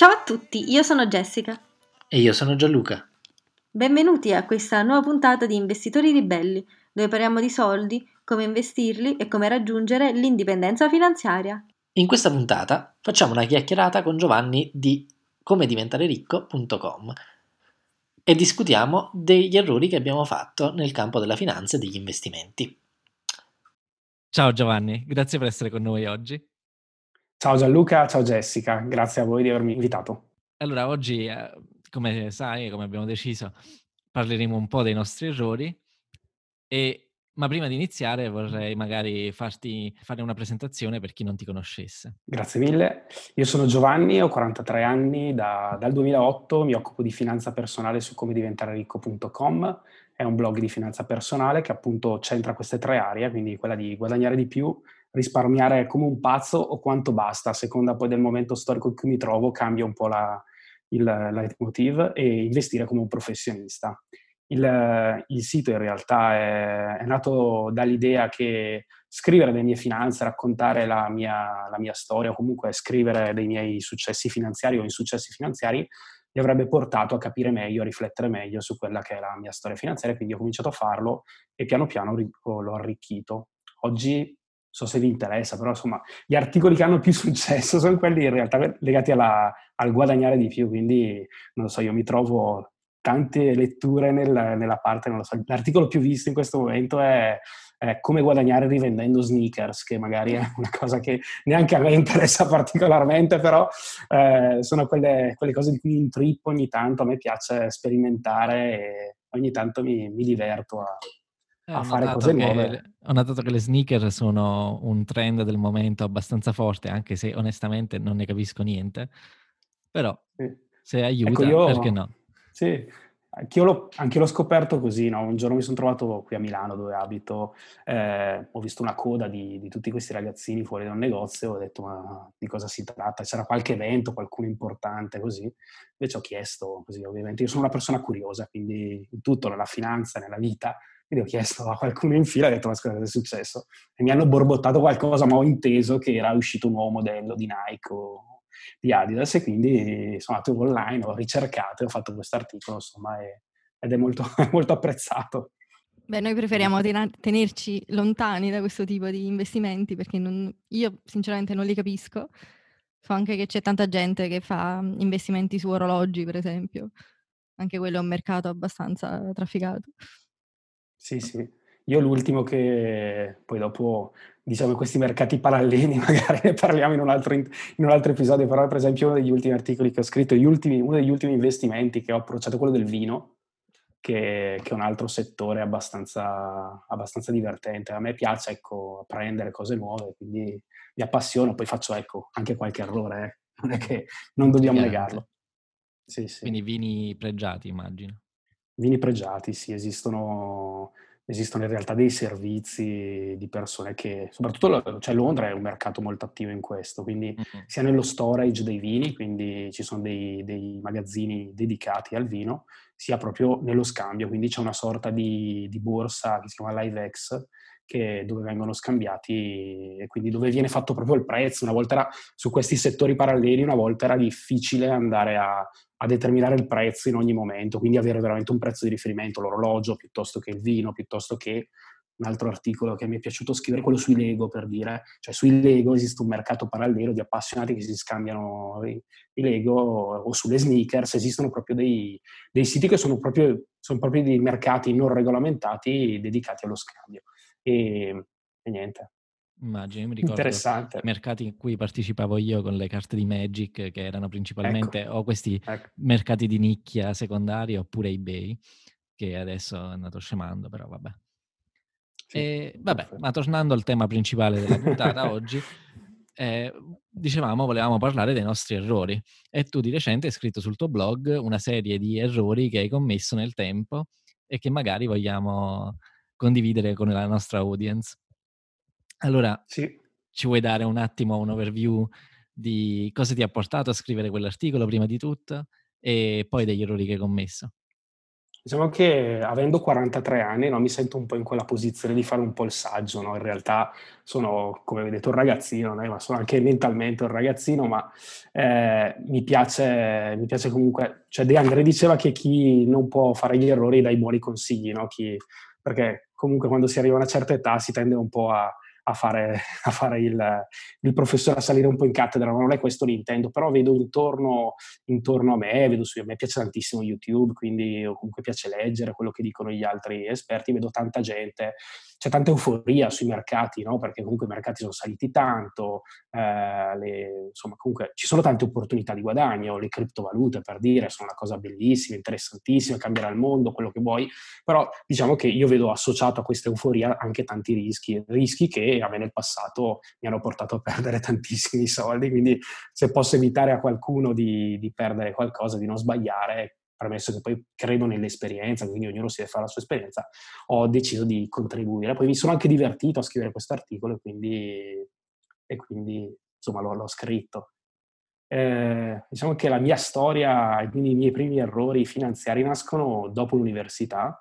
Ciao a tutti, io sono Jessica. E io sono Gianluca. Benvenuti a questa nuova puntata di Investitori Ribelli, dove parliamo di soldi, come investirli e come raggiungere l'indipendenza finanziaria. In questa puntata facciamo una chiacchierata con Giovanni di comediventarericco.com e discutiamo degli errori che abbiamo fatto nel campo della finanza e degli investimenti. Ciao Giovanni, grazie per essere con noi oggi. Ciao Gianluca, ciao Jessica, grazie a voi di avermi invitato. Allora, oggi, eh, come sai, come abbiamo deciso, parleremo un po' dei nostri errori, e, ma prima di iniziare vorrei magari farti fare una presentazione per chi non ti conoscesse. Grazie mille, io sono Giovanni, ho 43 anni, da, dal 2008 mi occupo di finanza personale su come diventare ricco.com, è un blog di finanza personale che appunto centra queste tre aree, quindi quella di guadagnare di più, risparmiare come un pazzo o quanto basta, a seconda poi del momento storico in cui mi trovo, cambia un po' la, il leitmotiv e investire come un professionista. Il, il sito in realtà è, è, nato dall'idea che scrivere le mie finanze, raccontare la mia, la mia storia o comunque scrivere dei miei successi finanziari o insuccessi finanziari mi avrebbe portato a capire meglio, a riflettere meglio su quella che è la mia storia finanziaria, quindi ho cominciato a farlo e piano piano l'ho arricchito. Oggi so se vi interessa, però insomma gli articoli che hanno più successo sono quelli in realtà legati alla, al guadagnare di più, quindi non lo so, io mi trovo tante letture nel, nella parte, non lo so, l'articolo più visto in questo momento è, è, come guadagnare rivendendo sneakers, che magari è una cosa che neanche a me interessa particolarmente, però eh, sono quelle, quelle, cose di cui intrippo ogni tanto, a me piace sperimentare e ogni tanto mi, mi diverto a, a fare cose nuove. Ho notato che le sneaker sono un trend del momento abbastanza forte, anche se onestamente non ne capisco niente. Però sì. se aiuta, ecco io, perché no? Sì, anch'io l'ho, anche l'ho scoperto così, no? Un giorno mi sono trovato qui a Milano dove abito, eh, ho visto una coda di, di, tutti questi ragazzini fuori da un negozio ho detto ma di cosa si tratta? C'era qualche evento, qualcuno importante così? Invece ho chiesto così ovviamente, io sono una persona curiosa, quindi in tutto, nella finanza, nella vita, quindi ho chiesto a qualcuno in fila, ho detto ma scusa cosa è successo? E mi hanno borbottato qualcosa, ma ho inteso che era uscito un nuovo modello di Nike o di Adidas e quindi sono andato online, ho ricercato e ho fatto questo articolo, insomma, e, ed è molto, molto apprezzato. Beh, noi preferiamo tenerci lontani da questo tipo di investimenti perché non, io sinceramente non li capisco. So anche che c'è tanta gente che fa investimenti su orologi, per esempio. Anche quello è un mercato abbastanza trafficato. Sì, sì. Io l'ultimo che poi dopo, diciamo, questi mercati paralleli, magari ne parliamo in un, altro, in un altro episodio, però per esempio uno degli ultimi articoli che ho scritto, ultimi, uno degli ultimi investimenti che ho approcciato è quello del vino, che, che, è un altro settore abbastanza, abbastanza divertente. A me piace, ecco, apprendere cose nuove, quindi mi appassiono, poi faccio, ecco, anche qualche errore, eh. non è che non dobbiamo negarlo. Sì, sì. Quindi vini pregiati, immagino. Vini pregiati, sì, esistono, esistono in realtà dei servizi di persone che, soprattutto cioè Londra è un mercato molto attivo in questo, quindi mm-hmm. sia nello storage dei vini, quindi ci sono dei, dei, magazzini dedicati al vino, sia proprio nello scambio, quindi c'è una sorta di, di borsa che si chiama LiveX, che, dove vengono scambiati e quindi dove viene fatto proprio il prezzo. Una volta era su questi settori paralleli, una volta era difficile andare a, a determinare il prezzo in ogni momento, quindi avere veramente un prezzo di riferimento, l'orologio piuttosto che il vino, piuttosto che un altro articolo che mi è piaciuto scrivere, quello sui Lego per dire, cioè sui Lego esiste un mercato parallelo di appassionati che si scambiano i, i Lego o sulle sneakers, esistono proprio dei, dei siti che sono proprio, sono proprio dei mercati non regolamentati dedicati allo scambio e, e niente. Immagino, mi ricordo Interessante. i mercati in cui partecipavo io con le carte di Magic, che erano principalmente ecco. o questi ecco. mercati di nicchia secondari oppure eBay, che adesso è andato scemando, però vabbè. Sì, e, vabbè, ma tornando al tema principale della puntata oggi, eh, dicevamo, volevamo parlare dei nostri errori e tu di recente hai scritto sul tuo blog una serie di errori che hai commesso nel tempo e che magari vogliamo condividere con la nostra audience. Allora, sì. ci vuoi dare un attimo un overview di cosa ti ha portato a scrivere quell'articolo prima di tutto e poi degli errori che hai commesso? Diciamo che avendo 43 anni no, mi sento un po' in quella posizione di fare un po' il saggio, no? in realtà sono, come vedete, un ragazzino, no? ma sono anche mentalmente un ragazzino, ma eh, mi, piace, mi piace comunque, cioè De André diceva che chi non può fare gli errori dà i buoni consigli, no? chi, perché comunque quando si arriva a una certa età si tende un po' a, a fare, a fare il, il, professore, a salire un po' in cattedra, non è questo l'intendo, però vedo intorno, intorno a me, vedo su, a me piace tantissimo YouTube, quindi comunque piace leggere quello che dicono gli altri esperti, vedo tanta gente c'è tanta euforia sui mercati, no? perché comunque i mercati sono saliti tanto, eh, le, insomma comunque ci sono tante opportunità di guadagno, le criptovalute per dire sono una cosa bellissima, interessantissima, cambierà il mondo, quello che vuoi, però diciamo che io vedo associato a questa euforia anche tanti rischi, rischi che a me nel passato mi hanno portato a perdere tantissimi soldi, quindi se posso evitare a qualcuno di, di perdere qualcosa, di non sbagliare, premesso che poi credo nell'esperienza, quindi ognuno si deve fare la sua esperienza, ho deciso di contribuire. Poi mi sono anche divertito a scrivere questo articolo e quindi, e quindi insomma l'ho, l'ho scritto. Eh, diciamo che la mia storia e quindi i miei primi errori finanziari nascono dopo l'università.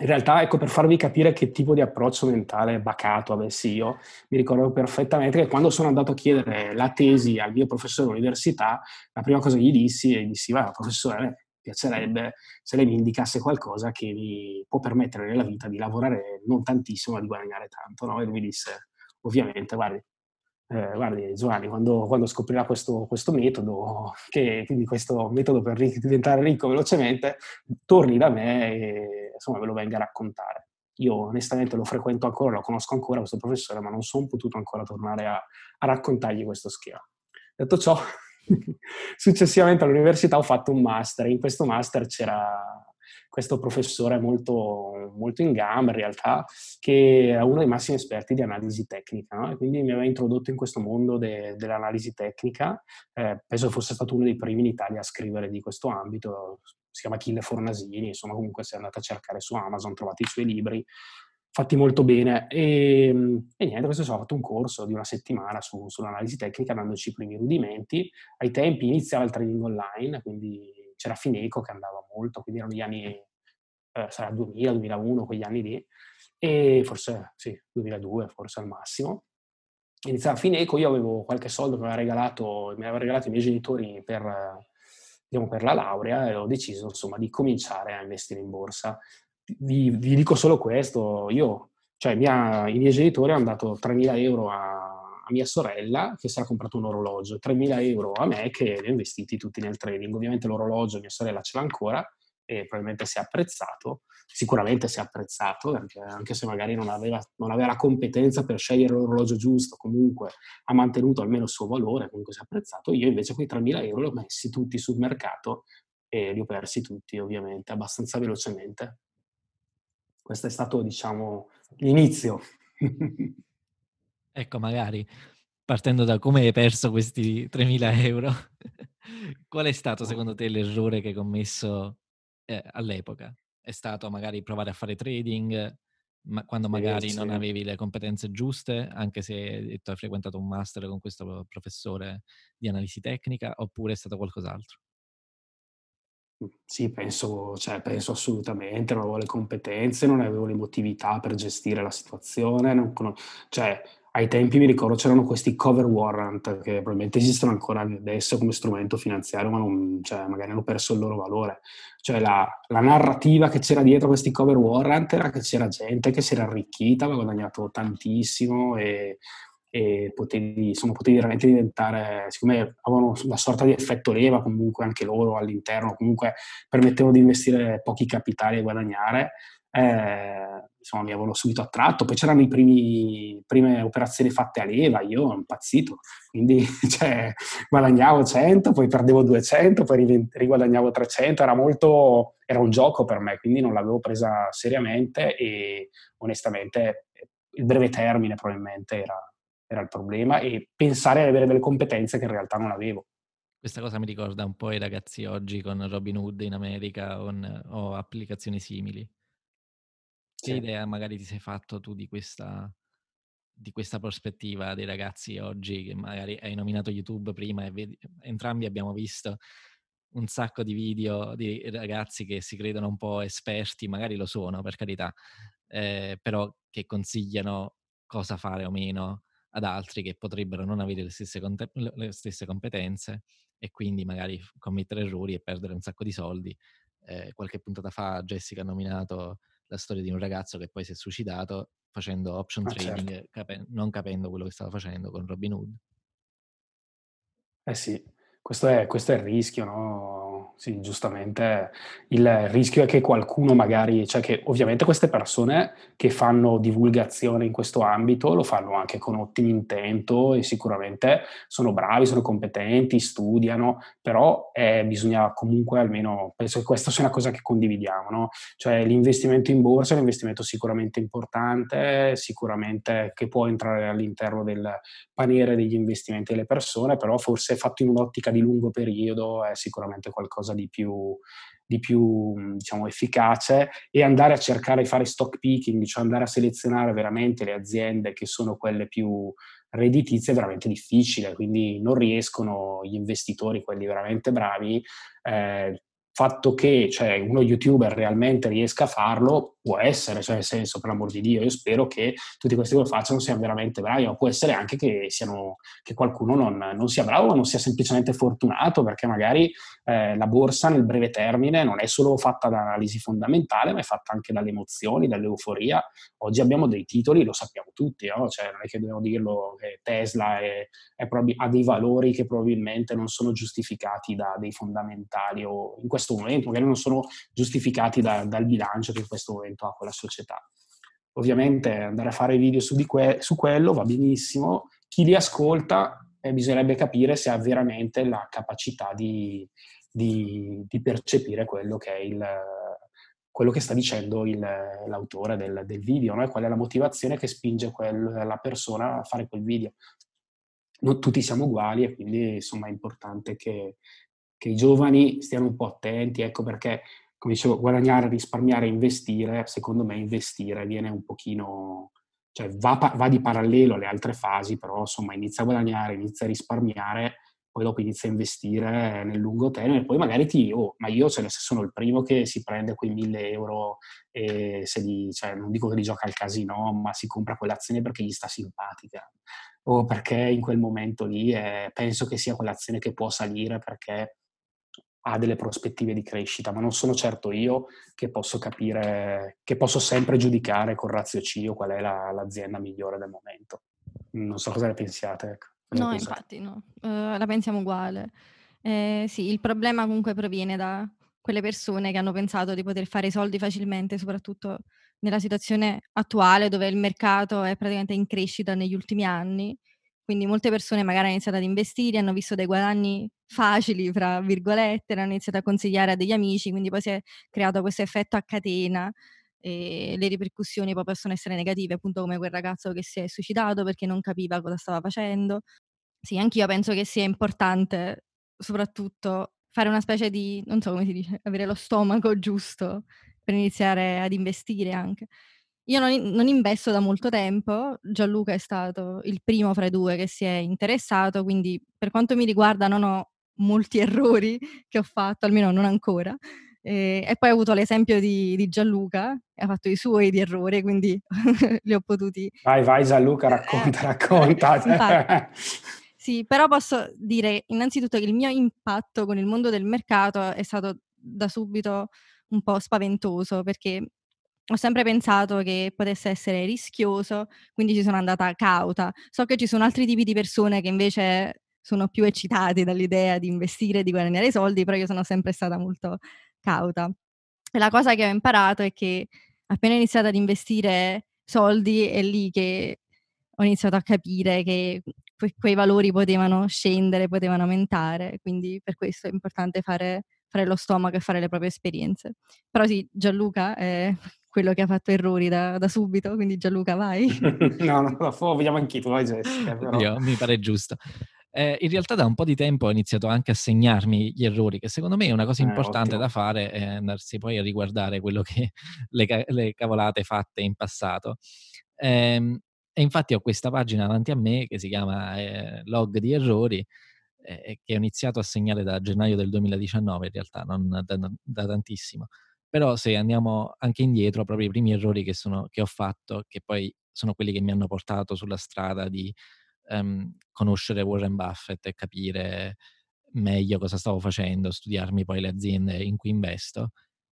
In realtà, ecco, per farvi capire che tipo di approccio mentale bacato avessi io, mi ricordo perfettamente che quando sono andato a chiedere la tesi al mio professore all'università, la prima cosa che gli dissi, gli dissi, guarda, professore, piacerebbe se lei mi indicasse qualcosa che mi può permettere nella vita di lavorare non tantissimo, ma di guadagnare tanto. No? E lui mi disse, ovviamente, guardi, eh, guardi Giovanni, quando, quando scoprirà questo, questo, metodo, che, quindi questo metodo per diventare ricco velocemente, torni da me e insomma ve lo venga a raccontare. Io onestamente lo frequento ancora, lo conosco ancora questo professore, ma non sono potuto ancora tornare a, a raccontargli questo schema. Detto ciò, Successivamente all'università ho fatto un master. In questo master c'era questo professore molto, molto in gamba in realtà, che era uno dei massimi esperti di analisi tecnica, no? e quindi mi aveva introdotto in questo mondo de, dell'analisi tecnica. Eh, penso fosse stato uno dei primi in Italia a scrivere di questo ambito, si chiama Achille Fornasini, insomma comunque se andate a cercare su Amazon trovate i suoi libri, fatti molto bene. E, ehm, e niente, questo ho fatto un corso di una settimana su, sull'analisi tecnica, dandoci i primi rudimenti. Ai tempi iniziava il trading online, quindi c'era Fineco che andava molto, quindi erano gli anni, eh, sarà 2000, 2001, quegli anni lì, e forse sì, 2002 forse al massimo. Iniziava Fineco, io avevo qualche soldo che mi aveva regalato, mi aveva regalato i miei genitori per, diciamo, per la laurea e ho deciso insomma di cominciare a investire in borsa vi, vi, dico solo questo, io, cioè mia, i miei genitori hanno dato 3.000 euro a, a, mia sorella che si era comprato un orologio, 3.000 euro a me che li ho investiti tutti nel trading. Ovviamente l'orologio mia sorella ce l'ha ancora e probabilmente si è apprezzato, sicuramente si è apprezzato, perché anche se magari non aveva, non aveva la competenza per scegliere l'orologio giusto, comunque ha mantenuto almeno il suo valore, comunque si è apprezzato. Io invece quei 3.000 euro li ho messi tutti sul mercato e li ho persi tutti ovviamente abbastanza velocemente. Questo è stato, diciamo, l'inizio. ecco, magari partendo da come hai perso questi 3.000 euro, qual è stato secondo te l'errore che hai commesso eh, all'epoca? È stato magari provare a fare trading ma quando magari sì, non sì. avevi le competenze giuste, anche se detto hai frequentato un master con questo professore di analisi tecnica, oppure è stato qualcos'altro? Sì, penso, cioè, penso assolutamente, non avevo le competenze, non avevo l'emotività per gestire la situazione, non conos- cioè, ai tempi mi ricordo c'erano questi cover warrant che probabilmente esistono ancora adesso come strumento finanziario, ma non, cioè, magari hanno perso il loro valore. Cioè la, la narrativa che c'era dietro questi cover warrant era che c'era gente che si era arricchita, aveva guadagnato tantissimo e e potevi, insomma, potevi veramente diventare, siccome avevano una sorta di effetto leva comunque anche loro all'interno, comunque permettevano di investire pochi capitali e guadagnare, eh, insomma mi avevano subito attratto, poi c'erano le prime operazioni fatte a leva, io ero impazzito, quindi cioè, guadagnavo 100, poi perdevo 200, poi riguadagnavo 300, era molto, era un gioco per me, quindi non l'avevo presa seriamente e onestamente il breve termine probabilmente era, era il problema e pensare ad avere delle competenze che in realtà non avevo. Questa cosa mi ricorda un po' i ragazzi oggi con Robin Hood in America on, o applicazioni simili. Che sì. idea magari ti sei fatto tu di questa, di questa prospettiva dei ragazzi oggi che magari hai nominato YouTube prima e vedi, entrambi abbiamo visto un sacco di video di ragazzi che si credono un po' esperti, magari lo sono per carità, eh, però che consigliano cosa fare o meno ad altri che potrebbero non avere le stesse, le stesse competenze e quindi magari commettere errori e perdere un sacco di soldi. Eh, qualche puntata fa Jessica ha nominato la storia di un ragazzo che poi si è suicidato facendo option ah, trading, certo. cape- non capendo quello che stava facendo con Robin Hood. Eh sì, questo è, questo è il rischio, no? Sì, giustamente il rischio è che qualcuno magari, cioè che ovviamente queste persone che fanno divulgazione in questo ambito lo fanno anche con ottimo intento e sicuramente sono bravi, sono competenti, studiano, però eh, bisogna comunque almeno, penso che questa sia una cosa che condividiamo, no? Cioè l'investimento in borsa è un investimento sicuramente importante, sicuramente che può entrare all'interno del paniere degli investimenti delle persone, però forse fatto in un'ottica di lungo periodo è sicuramente qualcosa qualcosa di più, di più diciamo, efficace e andare a cercare di fare stock picking, cioè andare a selezionare veramente le aziende che sono quelle più redditizie è veramente difficile, quindi non riescono gli investitori, quelli veramente bravi, eh, fatto che cioè, uno youtuber realmente riesca a farlo può essere, cioè nel senso per l'amor di Dio, io spero che tutti questi che lo facciano siano veramente bravi, ma può essere anche che, siano, che qualcuno non, non, sia bravo non sia semplicemente fortunato, perché magari eh, la borsa nel breve termine non è solo fatta da analisi fondamentale, ma è fatta anche dalle emozioni, dall'euforia. Oggi abbiamo dei titoli, lo sappiamo tutti, no? cioè, non è che dobbiamo dirlo che Tesla è, è prob- ha dei valori che probabilmente non sono giustificati da dei fondamentali o in questo momento magari non sono giustificati da, dal bilancio che in questo momento ha quella società. Ovviamente andare a fare video su, que- su quello va benissimo, chi li ascolta eh, bisognerebbe capire se ha veramente la capacità di, di, di percepire quello che, il, quello che sta dicendo il, l'autore del, del video, no? qual è la motivazione che spinge quel, la persona a fare quel video. Non tutti siamo uguali e quindi insomma è importante che, che i giovani stiano un po' attenti, ecco perché come dicevo, guadagnare, risparmiare, investire, secondo me investire viene un pochino cioè va, va, di parallelo alle altre fasi, però insomma inizia a guadagnare, inizia a risparmiare, poi dopo inizia a investire nel lungo termine, poi magari ti, oh, ma io cioè, se sono il primo che si prende quei 1000 euro e se li, cioè, non dico che li gioca al casino, ma si compra quell'azione perché gli sta simpatica o perché in quel momento lì eh, penso che sia quell'azione che può salire perché ha delle prospettive di crescita, ma non sono certo io che posso capire, che posso sempre giudicare con raziocinio qual è la, l'azienda migliore del momento. Non so cosa ne pensiate. Ecco. no, pensate? infatti no, uh, la pensiamo uguale. Eh, sì, il problema comunque proviene da quelle persone che hanno pensato di poter fare i soldi facilmente, soprattutto nella situazione attuale dove il mercato è praticamente in crescita negli ultimi anni quindi molte persone magari hanno iniziato ad investire, hanno visto dei guadagni facili, fra virgolette, hanno iniziato a consigliare a degli amici, quindi poi si è creato questo effetto a catena e le ripercussioni poi possono essere negative, appunto come quel ragazzo che si è suicidato perché non capiva cosa stava facendo. Sì, anch'io penso che sia importante soprattutto fare una specie di, non so come si dice, avere lo stomaco giusto per iniziare ad investire anche. Io non, non, investo da molto tempo, Gianluca è stato il primo fra i due che si è interessato, quindi per quanto mi riguarda non ho molti errori che ho fatto, almeno non ancora. E, e poi ho avuto l'esempio di, di, Gianluca, che ha fatto i suoi di errori, quindi li ho potuti... Vai, vai Gianluca, racconta, eh, racconta. sì, però posso dire innanzitutto che il mio impatto con il mondo del mercato è stato da subito un po' spaventoso, perché ho sempre pensato che potesse essere rischioso, quindi ci sono andata cauta. So che ci sono altri tipi di persone che invece sono più eccitati dall'idea di investire di guadagnare soldi, però io sono sempre stata molto cauta. E la cosa che ho imparato è che appena ho iniziato ad investire soldi è lì che ho iniziato a capire che que- quei valori potevano scendere, potevano aumentare, quindi per questo è importante fare, fare lo stomaco e fare le proprie esperienze. Però sì, Gianluca, eh, quello che ha fatto errori da, da subito, quindi Gianluca vai. no, no, no, vediamo anche tu, vai Jessica. Però. Io, mi pare giusto. Eh, in realtà da un po' di tempo ho iniziato anche a segnarmi gli errori, che secondo me è una cosa eh, importante ottimo. da fare e andarsi poi a riguardare quello che le, le cavolate fatte in passato. Eh, e infatti ho questa pagina davanti a me che si chiama eh, Log di errori eh, che ho iniziato a segnare da gennaio del 2019 in realtà, non da, da tantissimo. Però se andiamo anche indietro, proprio i primi errori che, sono, che ho fatto, che poi sono quelli che mi hanno portato sulla strada di um, conoscere Warren Buffett e capire meglio cosa stavo facendo, studiarmi poi le aziende in cui investo,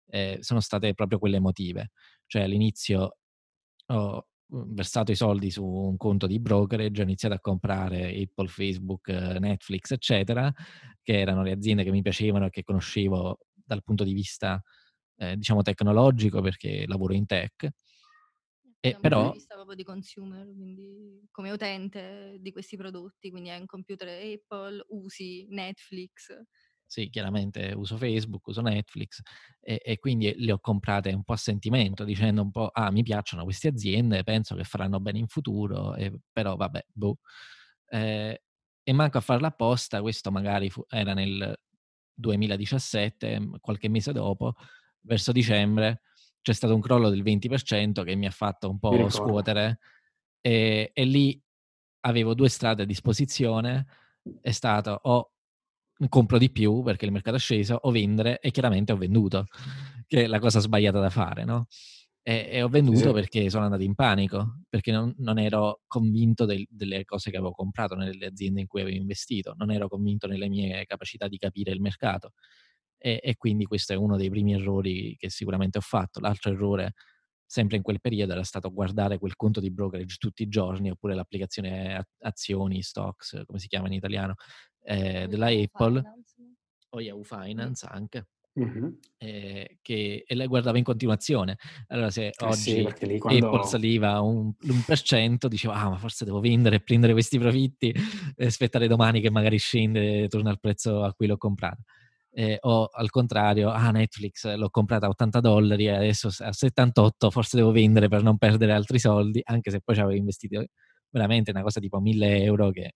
eh, sono state proprio quelle emotive. Cioè all'inizio ho mhmm, versato i soldi su un conto di brokerage, ho iniziato a comprare Apple, Facebook, Netflix, eccetera, che erano le aziende che mi piacevano e che conoscevo dal punto di vista, eh, diciamo, tecnologico, perché lavoro in tech. E però... vista proprio di consumer, quindi come utente di questi prodotti, quindi hai un computer Apple, usi Netflix. Sì, chiaramente uso Facebook, uso Netflix e, e, quindi le ho comprate un po' a sentimento, dicendo un po', ah, mi piacciono queste aziende, penso che faranno bene in futuro, e, però vabbè, boh. Eh, e manco a farla apposta, questo magari fu, era nel 2017, qualche mese dopo, verso dicembre, c'è stato un crollo del 20% che mi ha fatto un po' scuotere e, e, lì avevo due strade a disposizione, è stato o compro di più perché il mercato è sceso o vendere e chiaramente ho venduto, che è la cosa sbagliata da fare, no? E, e ho venduto sì. perché sono andato in panico, perché non, non ero convinto del, delle cose che avevo comprato nelle aziende in cui avevo investito, non ero convinto nelle mie capacità di capire il mercato e, e, quindi questo è uno dei primi errori che sicuramente ho fatto. L'altro errore, sempre in quel periodo, era stato guardare quel conto di brokerage tutti i giorni, oppure l'applicazione azioni, stocks, come si chiama in italiano, eh, della Apple, o Yahoo Finance anche. Mm-hmm. Eh, che, e la guardava in continuazione. Allora, se eh oggi sì, quando... Apple saliva un, l'1%, diceva: Ah, ma forse devo vendere e prendere questi profitti e aspettare domani che magari scende e torna al prezzo a cui l'ho comprato eh, o al contrario, ah Netflix l'ho comprata a 80 dollari e adesso a 78 forse devo vendere per non perdere altri soldi, anche se poi ci avevo investito veramente una cosa tipo 1000 euro che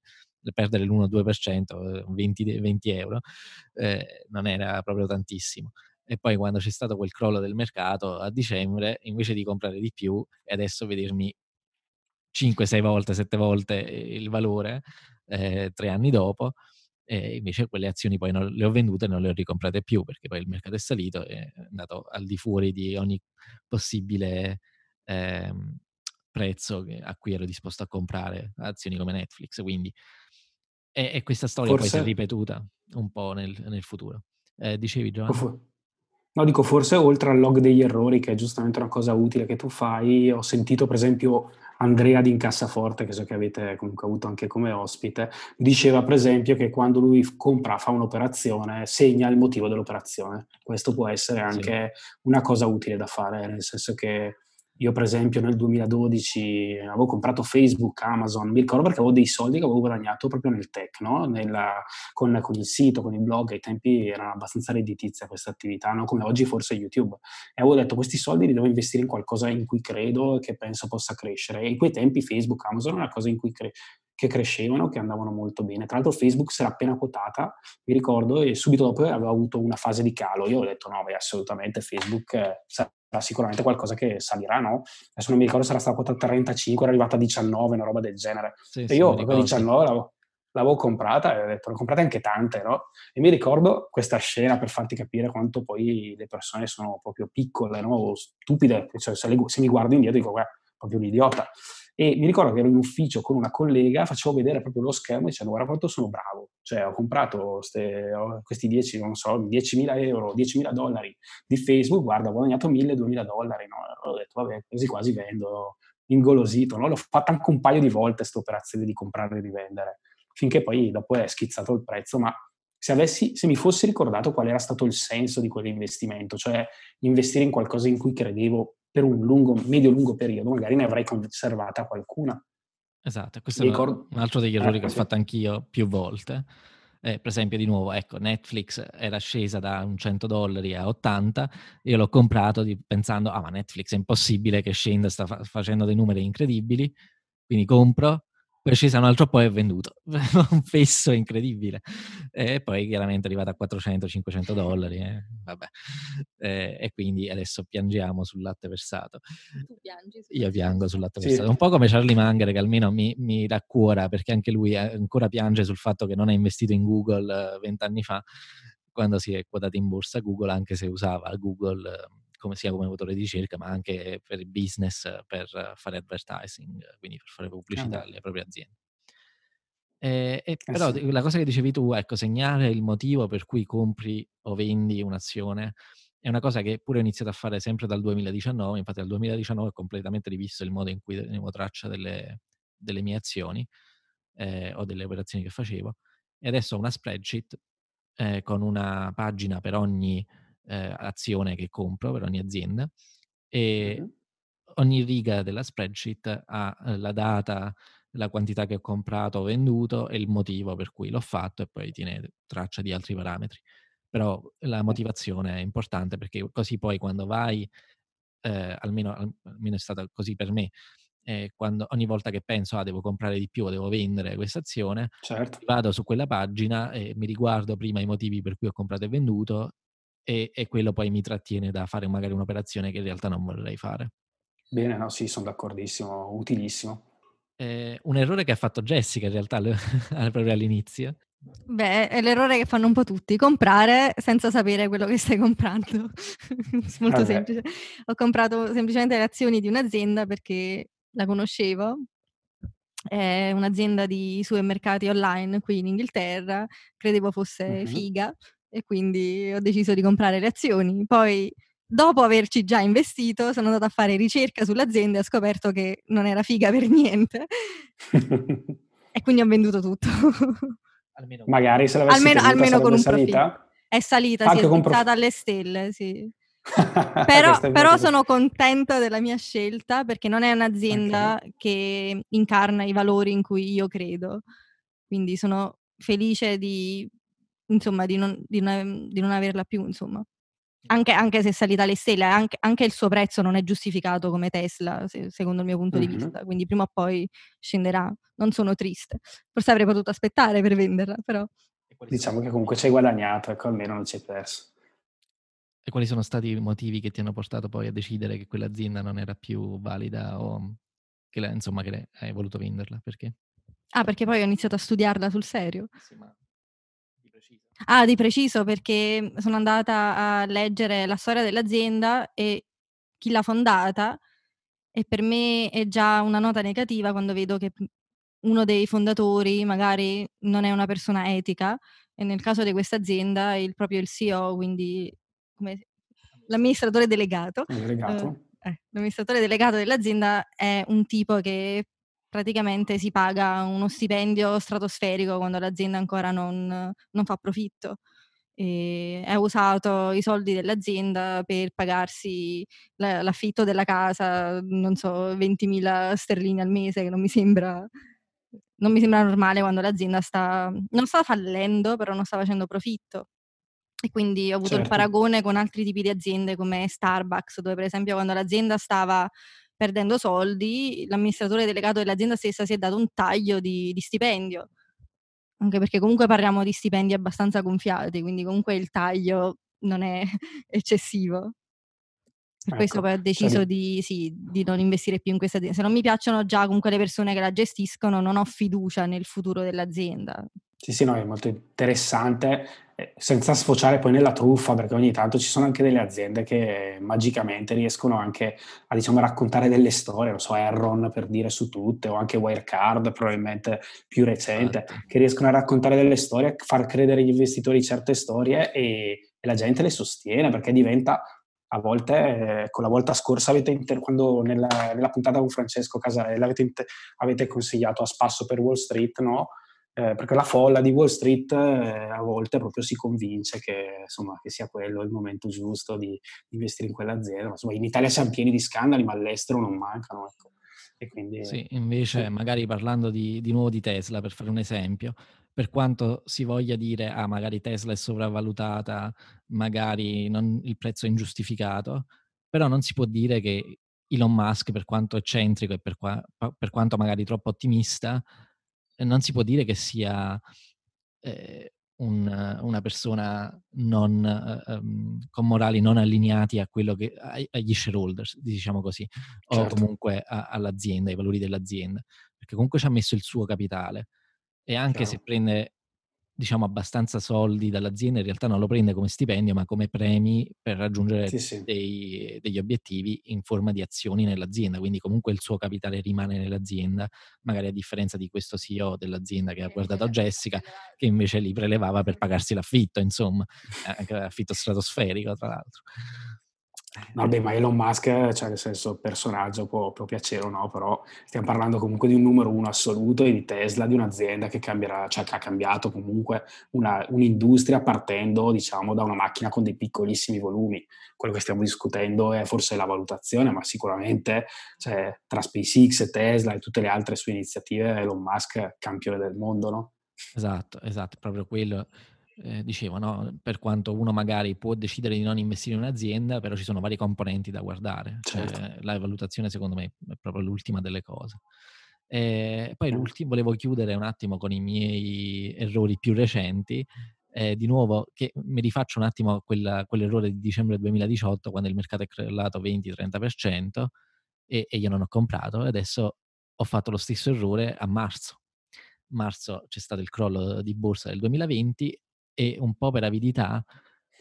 perdere l'1-2%, 20, 20 euro, eh, non era proprio tantissimo. E poi quando c'è stato quel crollo del mercato a dicembre, invece di comprare di più e adesso vedermi 5-6 volte, 7 volte il valore, eh, tre anni dopo, e invece quelle azioni poi non le ho vendute e non le ho ricomprate più perché poi il mercato è salito e è andato al di fuori di ogni possibile eh, prezzo a cui ero disposto a comprare azioni come Netflix. Quindi, e, e questa storia Forse... poi si è ripetuta un po' nel, nel futuro. Eh, dicevi Giovanni? No, dico, forse oltre al log degli errori, che è giustamente una cosa utile che tu fai, ho sentito per esempio Andrea di Incassaforte, che so che avete comunque avuto anche come ospite, diceva per esempio che quando lui compra, fa un'operazione, segna il motivo dell'operazione. Questo può essere anche sì. una cosa utile da fare, nel senso che io per esempio nel 2012 avevo comprato Facebook, Amazon, mi ricordo perché avevo dei soldi che avevo guadagnato proprio nel tech, no? Nella, con, con, il sito, con il blog, ai tempi era abbastanza redditizia questa attività, no? come oggi forse YouTube. E avevo detto questi soldi li devo investire in qualcosa in cui credo e che penso possa crescere. E in quei tempi Facebook, Amazon era una cosa in cui cre- che crescevano, che andavano molto bene. Tra l'altro Facebook si era appena quotata, mi ricordo, e subito dopo aveva avuto una fase di calo. Io ho detto no, beh, assolutamente Facebook eh, sicuramente qualcosa che salirà, no? Adesso non mi ricordo se era stata quotata a 35, era arrivata a 19, una roba del genere. Sì, e io proprio a 19 l'avevo, l'avevo, comprata e ho detto, ne ho comprate anche tante, no? E mi ricordo questa scena per farti capire quanto poi le persone sono proprio piccole, no? O stupide, cioè se, le, se mi guardo indietro dico, guarda, proprio un idiota. E mi ricordo che ero in ufficio con una collega, facevo vedere proprio lo schermo dicendo guarda quanto sono bravo, cioè ho comprato ste, questi 10, non so, 10.000 euro, 10.000 dollari di Facebook, guarda ho guadagnato 1.000-2.000 dollari, no? ho detto vabbè, quasi quasi vendo, ingolosito, no? l'ho fatta anche un paio di volte questa operazione di comprare e rivendere, finché poi dopo è schizzato il prezzo, ma se, avessi, se mi fossi ricordato qual era stato il senso di quell'investimento, cioè investire in qualcosa in cui credevo per un lungo, medio-lungo periodo, magari ne avrei conservata qualcuna. Esatto, questo ricordo... è un altro degli errori eh, che ho fatto anch'io più volte. Eh, per esempio, di nuovo, ecco, Netflix era scesa da un 100 dollari a 80, io l'ho comprato di, pensando, ah ma Netflix è impossibile che scenda, sta fa- facendo dei numeri incredibili, quindi compro, poi è scesa un altro po' e è venduto. un fesso incredibile. E poi chiaramente è arrivata a 400-500 dollari. Eh. Eh, e quindi adesso piangiamo sul latte versato. Tu piangi? Io piango sul latte sì. versato. Un po' come Charlie Munger che almeno mi, mi raccuora perché anche lui ancora piange sul fatto che non ha investito in Google eh, vent'anni fa quando si è quotato in borsa Google, anche se usava Google come sia come motore di ricerca, ma anche per il business, per fare advertising, quindi per fare pubblicità alle proprie aziende. E, e eh però sì. la cosa che dicevi tu, ecco, segnare il motivo per cui compri o vendi un'azione è una cosa che pure ho iniziato a fare sempre dal 2019, infatti dal 2019 ho completamente rivisto il modo in cui tenevo traccia delle, delle mie azioni eh, o delle operazioni che facevo e adesso ho una spreadsheet eh, con una pagina per ogni eh, azione che compro, per ogni azienda e mm-hmm. ogni riga della spreadsheet ha eh, la data, la quantità che ho comprato o venduto e il motivo per cui l'ho fatto e poi tiene traccia di altri parametri. Però la motivazione è importante perché così poi quando vai, eh, almeno, almeno è stato così per me, eh, quando ogni volta che penso ah, devo comprare di più o devo vendere questa azione, certo. vado su quella pagina e mi riguardo prima i motivi per cui ho comprato e venduto e, e, quello poi mi trattiene da fare magari un'operazione che in realtà non vorrei fare. Bene, no, sì, sono d'accordissimo, utilissimo. Eh, un errore che ha fatto Jessica in realtà proprio all'inizio. Beh, è l'errore che fanno un po' tutti, comprare senza sapere quello che stai comprando. Molto Vabbè. semplice. Ho comprato semplicemente le azioni di un'azienda perché la conoscevo, è un'azienda di supermercati online qui in Inghilterra, credevo fosse uh-huh. figa e quindi ho deciso di comprare le azioni. Poi, dopo averci già investito, sono andata a fare ricerca sull'azienda e ho scoperto che non era figa per niente e quindi ho venduto tutto. almeno, Magari se l'avessi almeno, almeno con un salita? Profilo. È salita, Anche si è svizzata prof... alle stelle, sì. però, però sono contenta della mia scelta perché non è un'azienda okay. che incarna i valori in cui io credo. Quindi sono felice di, insomma, di non, di non, di non averla più, insomma. Anche, anche, se è salita alle stelle, anche, anche, il suo prezzo non è giustificato come Tesla, se, secondo il mio punto mm-hmm. di vista, quindi prima o poi scenderà. Non sono triste. Forse avrei potuto aspettare per venderla, però... Diciamo che comunque ci hai guadagnato, ecco, almeno non ci hai perso. E quali sono stati i motivi che ti hanno portato poi a decidere che quell'azienda non era più valida o che, la, insomma, che hai voluto venderla? Perché? Ah, perché poi ho iniziato a studiarla sul serio. Sì, ma. Ah, di preciso perché sono andata a leggere la storia dell'azienda e chi l'ha fondata e per me è già una nota negativa quando vedo che uno dei fondatori magari non è una persona etica e nel caso di questa azienda è il, proprio il CEO, quindi l'amministratore delegato. delegato. Eh, l'amministratore delegato dell'azienda è un tipo che praticamente si paga uno stipendio stratosferico quando l'azienda ancora non, non fa profitto. E ha usato i soldi dell'azienda per pagarsi la, l'affitto della casa, non so, 20.000 sterline al mese, che non mi sembra, non mi sembra normale quando l'azienda sta, non sta fallendo, però non sta facendo profitto. E quindi ho avuto certo. il paragone con altri tipi di aziende come Starbucks, dove per esempio quando l'azienda stava perdendo soldi, l'amministratore delegato dell'azienda stessa si è dato un taglio di, di stipendio. Anche perché comunque parliamo di stipendi abbastanza gonfiati, quindi comunque il taglio non è eccessivo. Per ecco, questo poi ho deciso cioè di, sì, di, non investire più in questa azienda. Se non mi piacciono già comunque le persone che la gestiscono, non ho fiducia nel futuro dell'azienda. Sì, sì, no, è molto interessante, eh, senza sfociare poi nella truffa, perché ogni tanto ci sono anche delle aziende che magicamente riescono anche a, diciamo, raccontare delle storie, non so, Erron per dire su tutte, o anche Wirecard, probabilmente più recente, certo. che riescono a raccontare delle storie, a far credere agli investitori certe storie e, e la gente le sostiene, perché diventa a volte, con la volta scorsa avete inter- quando nella, nella, puntata con Francesco Casarella avete, inter- avete consigliato a spasso per Wall Street, no? eh, perché la folla di Wall Street eh, a volte proprio si convince che, insomma, che, sia quello il momento giusto di, investire in quell'azienda. Ma, insomma, in Italia siamo pieni di scandali, ma all'estero non mancano. Ecco. E quindi, sì, invece, eh. magari parlando di, di nuovo di Tesla, per fare un esempio, per quanto si voglia dire, ah, magari Tesla è sopravvalutata, magari non, il prezzo è ingiustificato, però non si può dire che Elon Musk, per quanto eccentrico e per, qua, per quanto magari troppo ottimista, non si può dire che sia eh, un, una persona non, um, con morali non allineati a quello che, agli shareholders, diciamo così, certo. o comunque a, all'azienda, ai valori dell'azienda, perché comunque ci ha messo il suo capitale e anche Chiaro. se prende diciamo, abbastanza soldi dall'azienda, in realtà non lo prende come stipendio, ma come premi per raggiungere sì, sì. Dei, degli obiettivi in forma di azioni nell'azienda. Quindi comunque il suo capitale rimane nell'azienda, magari a differenza di questo CEO dell'azienda che ha guardato Jessica, che invece li prelevava per pagarsi l'affitto, insomma, anche l'affitto stratosferico, tra l'altro. No, beh, ma Elon Musk, cioè nel senso, personaggio può, può piacere o no, però stiamo parlando comunque di un numero uno assoluto e di Tesla, di un'azienda che cambierà, cioè che ha cambiato comunque una, un'industria partendo, diciamo, da una macchina con dei piccolissimi volumi. Quello che stiamo discutendo è forse la valutazione, ma sicuramente cioè, tra SpaceX e Tesla e tutte le altre sue iniziative, Elon Musk campione del mondo, no? Esatto, esatto, proprio quello eh, dicevo, no? per quanto uno magari può decidere di non investire in un'azienda, però ci sono vari componenti da guardare. Certo. Cioè, la valutazione secondo me è proprio l'ultima delle cose. E poi l'ultimo, volevo chiudere un attimo con i miei errori più recenti. Eh, di nuovo, che mi rifaccio un attimo a quella, quell'errore di dicembre 2018 quando il mercato è crollato 20-30% e, e io non ho comprato e adesso ho fatto lo stesso errore a marzo. Marzo c'è stato il crollo di borsa del 2020 e un po' per avidità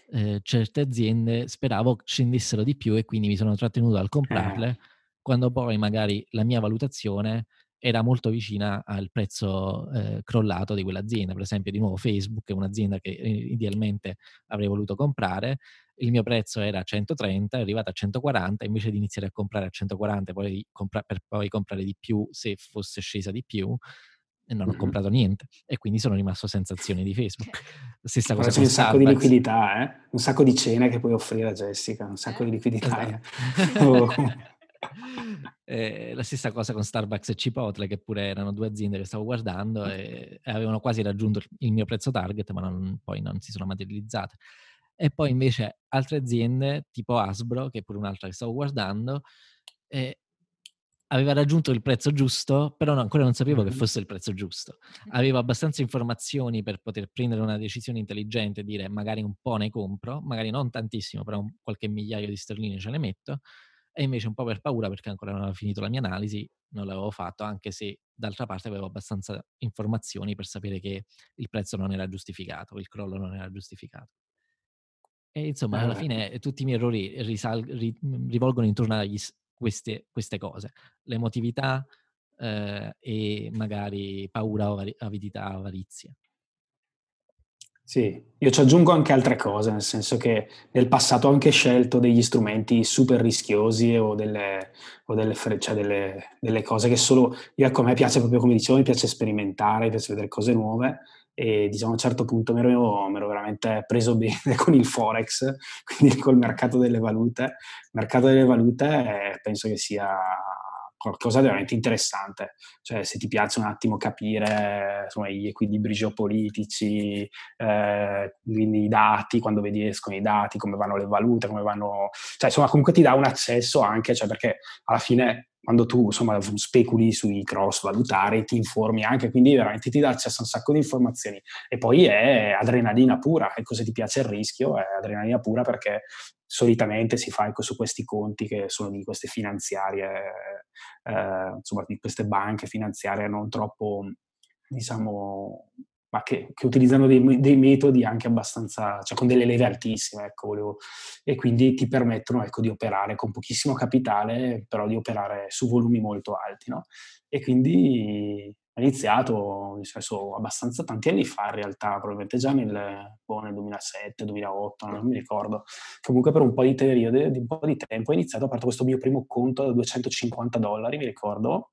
eh, certe aziende speravo scendessero di più e quindi mi sono trattenuto dal comprarle, eh. quando poi magari la mia valutazione era molto vicina al prezzo eh, crollato di quell'azienda. Per esempio, di nuovo Facebook è un'azienda che eh, idealmente avrei voluto comprare, il mio prezzo era 130, è arrivato a 140, invece di iniziare a comprare a 140 poi compra- per poi comprare di più se fosse scesa di più, e non ho comprato niente e quindi sono rimasto senza azioni di Facebook. La stessa cosa c'è un Starbucks. sacco di liquidità, eh? un sacco di cene che puoi offrire a Jessica, un sacco di liquidità. Esatto. Eh. Oh. eh, la stessa cosa con Starbucks e Cipotle, che pure erano due aziende che stavo guardando e, e avevano quasi raggiunto il mio prezzo target, ma non, poi non si sono materializzate. E poi invece altre aziende, tipo Asbro, che è pure un'altra che stavo guardando, eh, aveva raggiunto il prezzo giusto, però no, ancora non sapevo che fosse il prezzo giusto. Avevo abbastanza informazioni per poter prendere una decisione intelligente e dire magari un po' ne compro, magari non tantissimo, però un, qualche migliaio di sterline ce ne metto, e invece un po' per paura perché ancora non avevo finito la mia analisi, non l'avevo fatto, anche se d'altra parte avevo abbastanza informazioni per sapere che il prezzo non era giustificato, il crollo non era giustificato. E insomma, alla fine tutti i miei errori risal- ri- rivolgono intorno agli, queste, queste cose, l'emotività eh, e magari paura, avidità, avarizia. Sì, io ci aggiungo anche altre cose, nel senso che nel passato ho anche scelto degli strumenti super rischiosi o delle, o delle, cioè delle, delle cose che solo, io ecco, a me piace proprio come dicevo, mi piace sperimentare, mi piace vedere cose nuove e diciamo a un certo punto mi ero, mi ero, veramente preso bene con il Forex, quindi col mercato delle valute. Il mercato delle valute eh, penso che sia qualcosa di veramente interessante, cioè se ti piace un attimo capire insomma, gli equilibri geopolitici, eh, quindi i dati, quando vedi escono i dati, come vanno le valute, come vanno... cioè insomma comunque ti dà un accesso anche, cioè perché alla fine quando tu insomma speculi sui cross valutari ti informi anche, quindi veramente ti dà accesso a un sacco di informazioni e poi è adrenalina pura e cosa ti piace il rischio? È adrenalina pura perché solitamente si fa ecco, su questi conti che sono di queste finanziarie, eh, insomma di queste banche finanziarie non troppo diciamo ma che, che utilizzano dei, dei, metodi anche abbastanza, cioè con delle leve altissime, ecco, volevo, e quindi ti permettono ecco, di operare con pochissimo capitale, però di operare su volumi molto alti, no? E quindi ho iniziato, nel senso, abbastanza tanti anni fa in realtà, probabilmente già nel, boh, nel 2007, 2008, non mi ricordo. Comunque per un po' di periodo, un po' di tempo ho iniziato, ho aperto questo mio primo conto da 250 dollari, mi ricordo,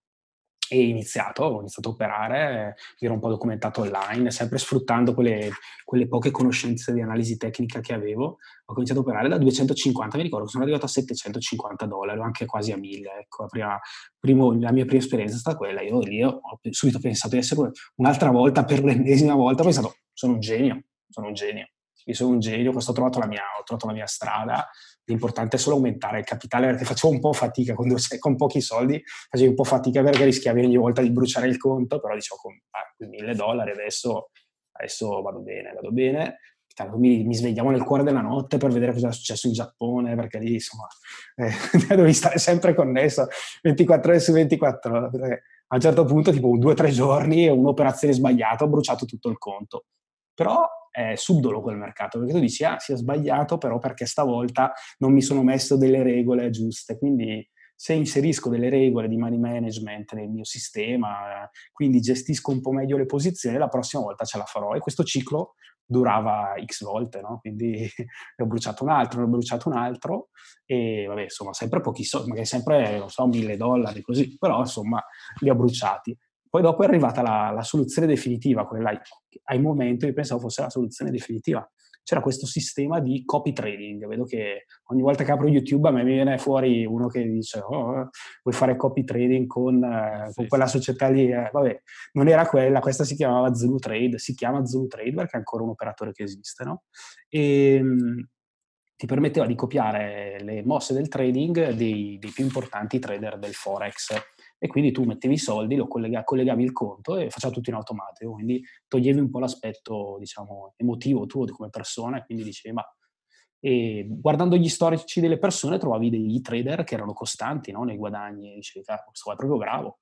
e iniziato, ho iniziato a operare, mi ero un po' documentato online, sempre sfruttando quelle, quelle, poche conoscenze di analisi tecnica che avevo, ho cominciato a operare da 250, mi ricordo, sono arrivato a 750 dollari, anche quasi a 1000, ecco, prima, primo, la mia prima esperienza è stata quella, io lì ho subito pensato di essere un'altra volta, per l'ennesima volta, ho pensato, sono un genio, sono un genio. io sono un genio, ho trovato la mia, ho trovato la mia strada, l'importante è solo aumentare il capitale perché facevo un po' fatica quando sei con pochi soldi, facevi un po' fatica perché rischiavi ogni volta di bruciare il conto, però dicevo con ah, mille dollari adesso, adesso vado bene, vado bene. Mi, mi, svegliamo nel cuore della notte per vedere cosa è successo in Giappone, perché lì insomma eh, devi stare sempre connesso 24 ore su 24. Perché a un certo punto, tipo due o tre giorni, un'operazione sbagliata, ho bruciato tutto il conto. Però è subdolo quel mercato, perché tu dici, ah, si è sbagliato, però perché stavolta non mi sono messo delle regole giuste. Quindi se inserisco delle regole di money management nel mio sistema, quindi gestisco un po' meglio le posizioni, la prossima volta ce la farò. E questo ciclo durava x volte, no? Quindi ne ho bruciato un altro, ne ho bruciato un altro e vabbè, insomma, sempre pochi soldi, magari sempre, non so, mille dollari così, però insomma li ho bruciati. Poi dopo è arrivata la, la soluzione definitiva, quella ai momento io pensavo fosse la soluzione definitiva. C'era questo sistema di copy trading. Vedo che ogni volta che apro YouTube a me mi viene fuori uno che dice oh, vuoi fare copy trading con, eh, sì, con quella società lì. Eh, vabbè, non era quella, questa si chiamava Zulu Trade, si chiama Zulu Trade perché è ancora un operatore che esiste, no? E, ehm, ti permetteva di copiare le mosse del trading dei, dei più importanti trader del Forex e quindi tu mettevi i soldi, lo collega, collegavi il conto e faceva tutto in automatico, quindi toglievi un po' l'aspetto, diciamo, emotivo tuo come persona e quindi dicevi, ma e guardando gli storici delle persone trovavi dei trader che erano costanti no? nei guadagni e dicevi, ah, questo è proprio bravo.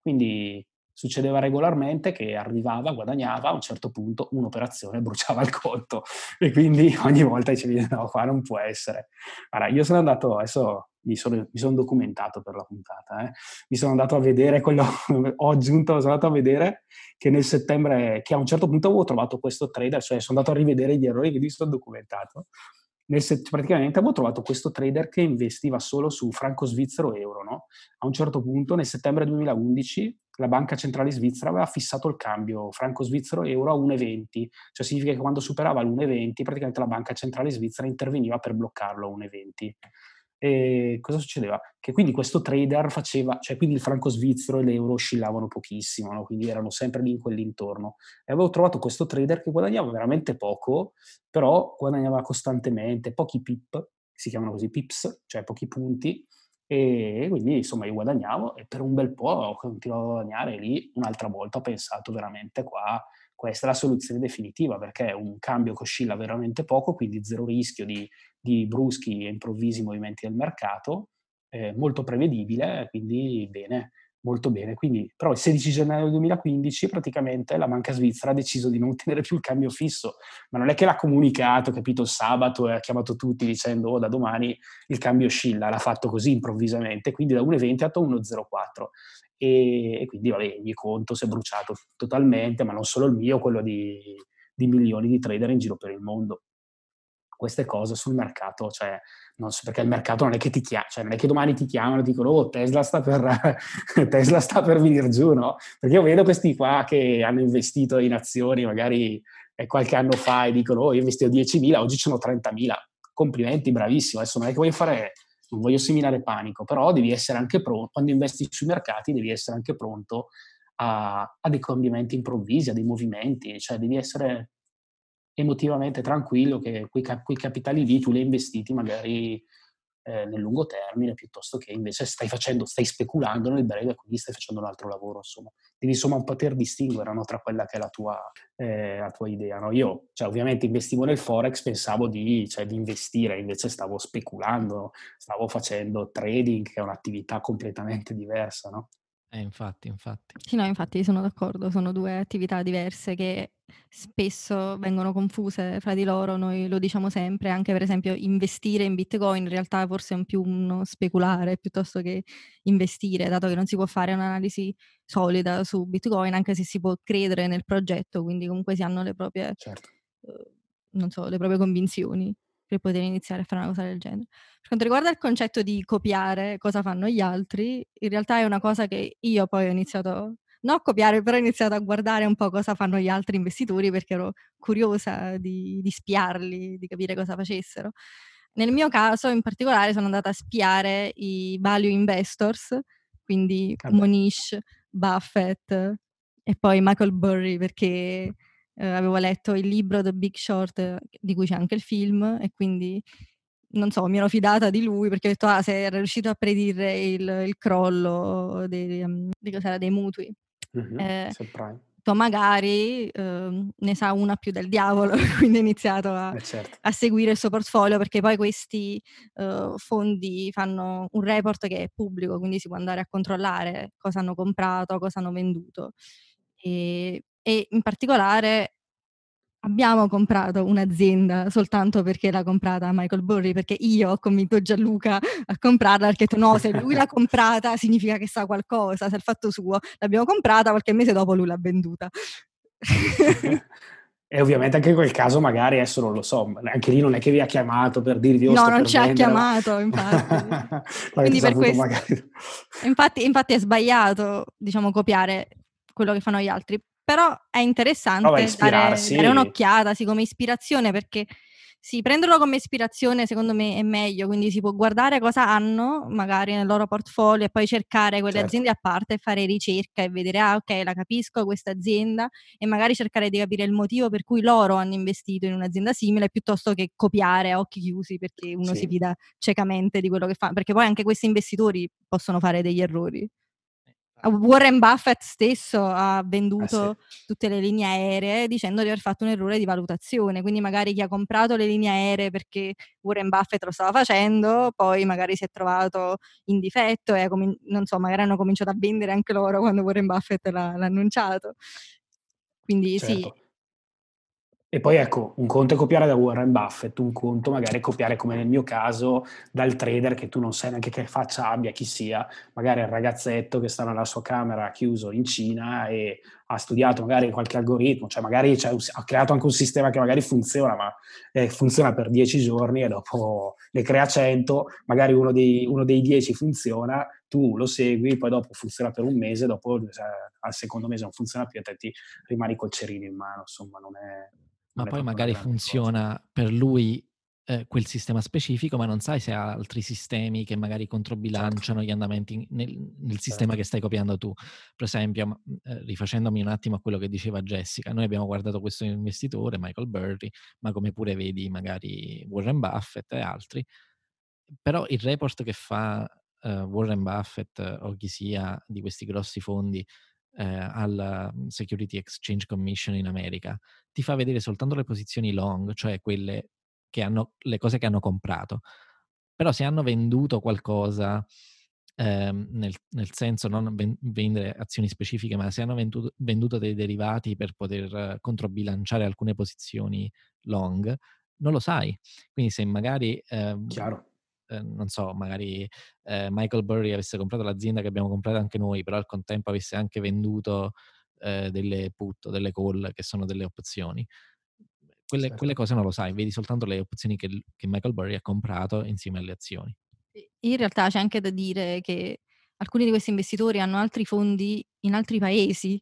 Quindi succedeva regolarmente che arrivava, guadagnava, a un certo punto un'operazione bruciava il conto e quindi ogni volta dicevi no, qua non può essere. Allora, io sono andato, adesso mi sono, mi sono documentato per la puntata, eh. mi sono andato a vedere quello, ho aggiunto, sono andato a vedere che nel settembre, che a un certo punto avevo trovato questo trader, cioè sono andato a rivedere gli errori che mi sono documentato, nel, praticamente avevo trovato questo trader che investiva solo su franco svizzero euro, no? A un certo punto, nel settembre 2011, la banca centrale svizzera aveva fissato il cambio franco svizzero euro a 1,20, cioè significa che quando superava l'1,20 praticamente la banca centrale svizzera interveniva per bloccarlo a 1,20. E cosa succedeva? Che quindi questo trader faceva, cioè quindi il franco svizzero e l'euro oscillavano pochissimo, no? quindi erano sempre lì in quell'intorno. E avevo trovato questo trader che guadagnava veramente poco, però guadagnava costantemente, pochi pip, si chiamano così pips, cioè pochi punti, e quindi insomma io guadagnavo e per un bel po' ho continuato a guadagnare lì un'altra volta ho pensato veramente qua questa è la soluzione definitiva perché è un cambio che oscilla veramente poco, quindi zero rischio di, di bruschi e improvvisi movimenti del mercato, eh, molto prevedibile, quindi bene, molto bene. Quindi, però il 16 gennaio 2015 praticamente la banca svizzera ha deciso di non tenere più il cambio fisso, ma non è che l'ha comunicato, capito, sabato e ha chiamato tutti dicendo oh, da domani il cambio oscilla, l'ha fatto così improvvisamente, quindi da 1,20 a 1,04 e, e quindi vabbè, il mio conto si è bruciato totalmente, ma non solo il mio, quello di, di milioni di trader in giro per il mondo queste cose sul mercato, cioè, non so, perché il mercato non è che ti chiama, cioè non è che domani ti chiamano e dicono oh Tesla sta per, Tesla sta per venire giù, no? Perché io vedo questi qua che hanno investito in azioni magari eh, qualche anno fa e dicono oh io investivo 10.000, oggi sono 30.000, complimenti, bravissimo, adesso non è che voglio fare non voglio seminare panico, però devi essere anche pronto, quando investi sui mercati devi essere anche pronto a, a dei cambiamenti improvvisi, a dei movimenti, cioè devi essere emotivamente tranquillo che quei, quei capitali lì tu li hai investiti magari eh, nel lungo termine piuttosto che invece stai facendo, stai speculando nel breve e quindi stai facendo un altro lavoro, insomma. Devi insomma poter distinguere no, tra quella che è la tua, eh, la tua idea. No? Io, cioè, ovviamente investivo nel Forex, pensavo di, cioè, di, investire, invece stavo speculando, stavo facendo trading, che è un'attività completamente diversa, no? Eh, infatti, infatti. Sì, no, infatti sono d'accordo, sono due attività diverse che spesso vengono confuse fra di loro, noi lo diciamo sempre, anche per esempio investire in Bitcoin in realtà forse è un più uno speculare piuttosto che investire, dato che non si può fare un'analisi solida su Bitcoin, anche se si può credere nel progetto, quindi comunque si hanno le proprie, certo. eh, non so, le proprie convinzioni per poter iniziare a fare una cosa del genere. Per quanto riguarda il concetto di copiare cosa fanno gli altri, in realtà è una cosa che io poi ho iniziato, non a copiare, però ho iniziato a guardare un po' cosa fanno gli altri investitori perché ero curiosa di, di spiarli, di capire cosa facessero. Nel mio caso, in particolare, sono andata a spiare i value investors, quindi. Monish, Buffett e poi Michael Burry, perché eh, avevo letto il libro The Big Short, di cui c'è anche il film, e quindi non so, mi ero fidata di lui perché ho detto, ah, se era riuscito a predire il, il crollo dei, di dei mutui. Mm-hmm, eh, magari eh, ne sa una più del diavolo, quindi ho iniziato a, eh certo. a, seguire il suo portfolio perché poi questi uh, fondi fanno un report che è pubblico, quindi si può andare a controllare cosa hanno comprato, cosa hanno venduto. E, e in particolare abbiamo comprato un'azienda soltanto perché l'ha comprata Michael Burry, perché io ho convinto Gianluca a comprarla, perché tu no, se lui l'ha comprata significa che sa qualcosa, se è il fatto suo. L'abbiamo comprata, qualche mese dopo lui l'ha venduta. E ovviamente anche in quel caso magari adesso non lo so, anche lì non è che vi ha chiamato per dirvi oh, No, non ci ha chiamato, infatti. Quindi per questo. Magari... Infatti, infatti è sbagliato, diciamo, copiare quello che fanno gli altri, però è interessante dare, dare, un'occhiata, sì, come ispirazione, perché sì, prenderlo come ispirazione secondo me è meglio, quindi si può guardare cosa hanno magari nel loro portfolio e poi cercare quelle certo. aziende a parte e fare ricerca e vedere, ah ok, la capisco questa azienda e magari cercare di capire il motivo per cui loro hanno investito in un'azienda simile piuttosto che copiare a occhi chiusi perché uno sì. si fida ciecamente di quello che fa, perché poi anche questi investitori possono fare degli errori. Warren Buffett stesso ha venduto eh sì. tutte le linee aeree dicendo di aver fatto un errore di valutazione, quindi magari chi ha comprato le linee aeree perché Warren Buffett lo stava facendo, poi magari si è trovato in difetto e com- non so, magari hanno cominciato a vendere anche loro quando Warren Buffett l'ha, l'ha annunciato. Quindi certo. sì, e poi ecco, un conto è copiare da Warren Buffett, un conto magari è copiare come nel mio caso dal trader che tu non sai neanche che faccia abbia, chi sia, magari il ragazzetto che sta nella sua camera chiuso in Cina e ha studiato magari qualche algoritmo, cioè magari ha creato anche un sistema che magari funziona, ma eh, funziona per dieci giorni e dopo ne crea 100, magari uno dei, uno dei 10 funziona, tu lo segui, poi dopo funziona per un mese, dopo eh, al secondo mese non funziona più e te ti rimani col cerino in mano, insomma non è ma poi magari funziona cosa. per lui eh, quel sistema specifico, ma non sai se ha altri sistemi che magari certo. controbilanciano certo. gli andamenti nel, nel sistema certo. che stai copiando tu. Per esempio, eh, rifacendomi un attimo a quello che diceva Jessica, noi abbiamo guardato questo investitore, Michael Burry, ma come pure vedi magari Warren Buffett e altri, però il report che fa uh, Warren Buffett o chi sia di questi grossi fondi eh, alla mhmm, Security Exchange Commission in America, ti fa vedere soltanto le posizioni long, cioè quelle che hanno, le cose che hanno comprato. Però se hanno venduto qualcosa, ehm, nel, nel, senso non ven- vendere azioni specifiche, ma se hanno venduto, venduto dei derivati per poter controbilanciare alcune posizioni long, non lo sai. Quindi se magari... Chiaro eh, non so, magari eh, Michael Burry avesse comprato l'azienda che abbiamo comprato anche noi, però al contempo avesse anche venduto eh, delle put, delle call, che sono delle opzioni. Quelle, certo. quelle, cose non lo sai, vedi soltanto le opzioni che, che Michael Burry ha comprato insieme alle azioni. In realtà c'è anche da dire che alcuni di questi investitori hanno altri fondi in altri paesi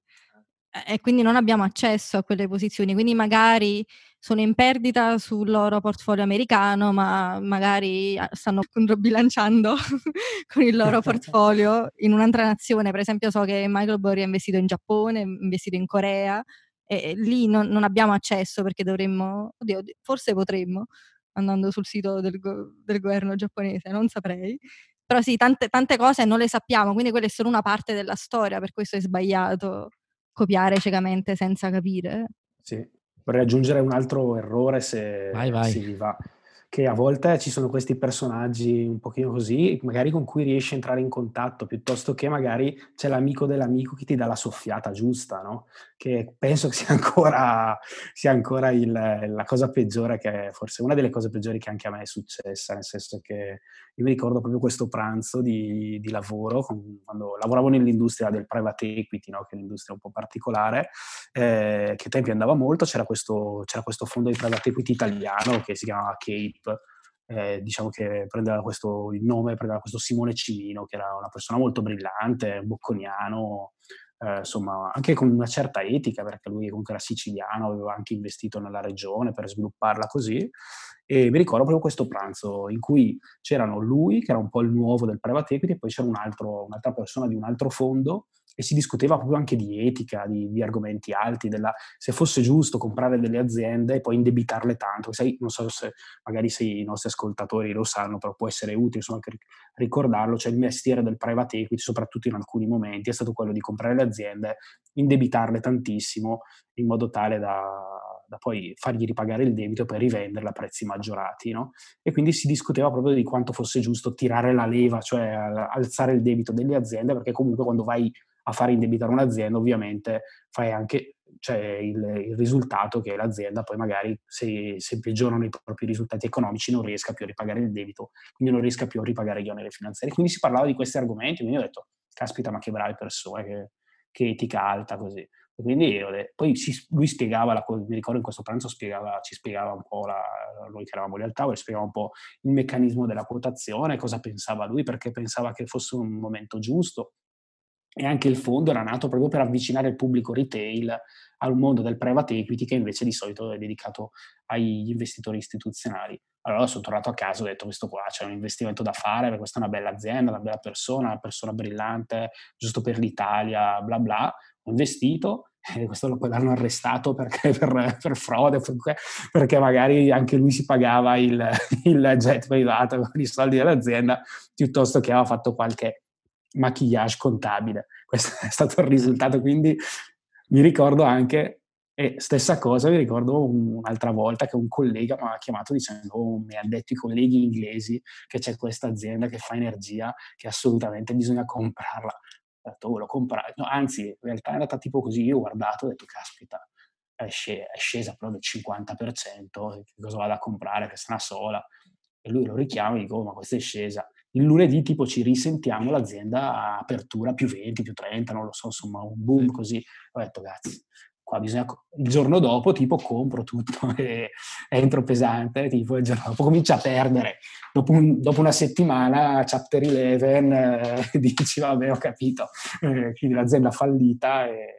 e quindi non abbiamo accesso a quelle posizioni, quindi magari sono in perdita sul loro portfolio americano, ma magari ah, stanno controbilanciando con il loro portfolio in un'altra nazione. Per esempio so che Michael Burry ha investito in Giappone, ha investito in Corea e lì non, non, abbiamo accesso perché dovremmo, oddio, forse potremmo, andando sul sito del, go- del governo giapponese, non saprei. Però sì, tante, tante cose non le sappiamo, quindi quella è solo una parte della storia, per questo è sbagliato copiare ciecamente senza capire. Sì, vorrei aggiungere un altro errore se, vai, vai. si va che a volte ci sono questi personaggi un pochino così, magari con cui riesci a entrare in contatto, piuttosto che magari c'è l'amico dell'amico che ti dà la soffiata giusta, no? Che penso che sia ancora, sia ancora il, la cosa peggiore, che forse una delle cose peggiori che anche a me è successa, nel senso che io mi ricordo proprio questo pranzo di, di lavoro, con, quando lavoravo nell'industria del private equity, no? che è un'industria un po' particolare, eh, che ai tempi andava molto, c'era questo, c'era questo fondo di private equity italiano che si chiamava Eh, diciamo che prendeva questo, il nome, prendeva questo Simone Cimino, che era una persona molto brillante, bocconiano, eh, insomma, anche con una certa etica, perché lui comunque era siciliano, aveva anche investito nella regione per svilupparla così. E mi ricordo proprio questo pranzo in cui c'erano lui, che era un po' il nuovo del private equity, e poi c'era un altro, un'altra persona di un altro fondo e si discuteva proprio anche di etica, di, di argomenti alti, della, se fosse giusto comprare delle aziende e poi indebitarle tanto. Sai, non so se magari se i nostri ascoltatori lo sanno, però può essere utile insomma, anche ricordarlo, cioè il mestiere del private equity, soprattutto in alcuni momenti, è stato quello di comprare le aziende, indebitarle tantissimo in modo tale da, da poi fargli ripagare il debito per rivenderla a prezzi maggiorati. No? E quindi si discuteva proprio di quanto fosse giusto tirare la leva, cioè alzare il debito delle aziende, perché comunque quando vai a fare indebitare un'azienda, ovviamente fai anche cioè, il, il, risultato che l'azienda poi magari se, se, peggiorano i propri risultati economici non riesca più a ripagare il debito, quindi non riesca più a ripagare gli oneri finanziari. Quindi si parlava di questi argomenti, quindi ho detto, caspita, ma che bravi persone, che, che etica alta così. E quindi poi lui spiegava, la, mi ricordo in questo pranzo spiegava, ci spiegava un po', la, noi che eravamo lì al tavolo, spiegava un po' il meccanismo della quotazione, cosa pensava lui, perché pensava che fosse un momento giusto e anche il fondo era nato proprio per avvicinare il pubblico retail al mondo del private equity che invece di solito è dedicato agli investitori istituzionali. Allora sono tornato a casa e ho detto questo qua c'è un investimento da fare, perché questa è una bella azienda, una bella persona, una persona brillante, giusto per l'Italia, bla bla. Ho investito e questo lo, poi l'hanno arrestato perché, per, per, frode, perché magari anche lui si pagava il, il jet privato con i soldi dell'azienda piuttosto che aveva fatto qualche maquillage contabile. Questo è stato il risultato, quindi mi ricordo anche, e stessa cosa, mi ricordo un'altra volta che un collega mi ha chiamato dicendo, oh, mi hanno detto i colleghi inglesi che c'è questa azienda che fa energia, che assolutamente bisogna comprarla. Ho detto, oh, lo comprare. No, anzi, in realtà è andata tipo così, io ho guardato e ho detto, caspita, è, scesa però del 50%, che cosa vado a comprare, questa è una sola. E lui lo richiama e dico, oh, ma questa è scesa il lunedì tipo ci risentiamo l'azienda a apertura più 20, più 30, non lo so, insomma un boom così. Ho detto, cazzo, qua bisogna... Il giorno dopo tipo compro tutto e entro pesante, tipo il giorno dopo comincia a perdere. Dopo, un, dopo una settimana, chapter 11, eh, dici vabbè ho capito, eh, quindi l'azienda fallita e...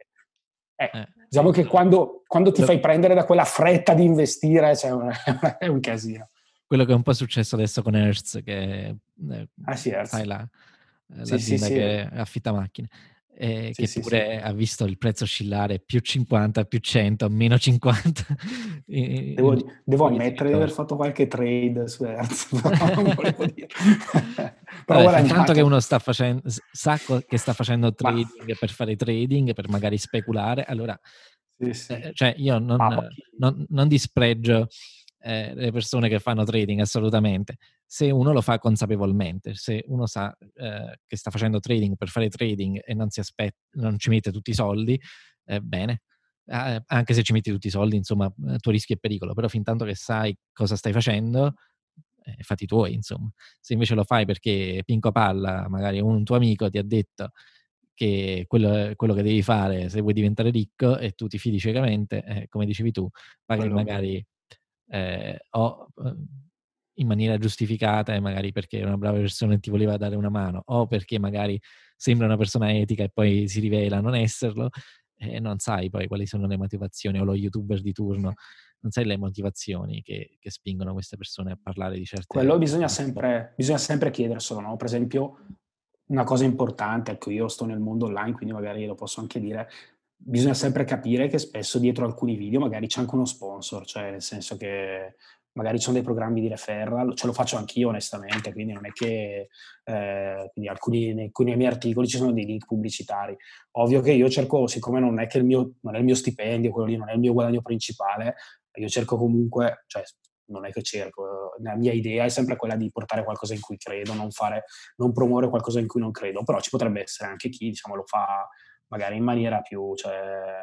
Eh, eh, diciamo che quando, quando, ti fai prendere da quella fretta di investire cioè, è un casino quello che è un po' successo adesso con Hertz, che eh, ah, sì, Hertz. sai la, eh, sì, l'azienda sì, che affitta macchine. Eh, che pure ha visto il prezzo oscillare più 50, più 100, meno 50. devo, devo ammettere di aver fatto qualche trade su Hertz, però non volevo dire. però Vabbè, intanto che uno sta facendo, sa che sta facendo trading Ma... per fare trading, per magari speculare, allora... Eh, cioè io non, non, non dispregio eh, le persone che fanno trading assolutamente, se uno lo fa consapevolmente, se uno sa eh, che sta facendo trading per fare trading e non si aspetta, non ci mette tutti i soldi, eh, bene, anche se ci metti tutti i soldi, insomma, eh, tuo rischio è pericolo, però fin tanto che sai cosa stai facendo, eh, fatti tuoi, insomma. Se invece lo fai perché Pinco Palla, magari un tuo amico ti ha detto che quello, quello, che devi fare se vuoi diventare ricco e tu ti fidi ciecamente, eh, come dicevi tu, paghi magari eh, o uhm, in maniera giustificata e magari perché è una brava persona e ti voleva dare una mano o perché magari sembra una persona etica e poi si rivela non esserlo e non sai poi quali sono le motivazioni o lo youtuber di turno non sai le motivazioni che, che spingono queste persone a parlare di certe quello bisogna sempre, bisogna sempre chiederselo no? per esempio una cosa importante ecco io sto nel mondo online quindi magari lo posso anche dire bisogna sempre capire che spesso dietro alcuni video magari c'è anche uno sponsor, cioè nel senso che magari ci sono dei programmi di referral, ce lo faccio anch'io onestamente, quindi non è che eh, alcuni, nei, alcuni miei articoli ci sono dei link pubblicitari. Ovvio che io cerco, siccome non è che il mio, non è il mio stipendio, quello lì non è il mio guadagno principale, io cerco comunque, cioè non è che cerco, la mia idea è sempre quella di portare qualcosa in cui credo, non, fare, non promuovere qualcosa in cui non credo, però ci potrebbe essere anche chi diciamo, lo fa magari in maniera più, cioè,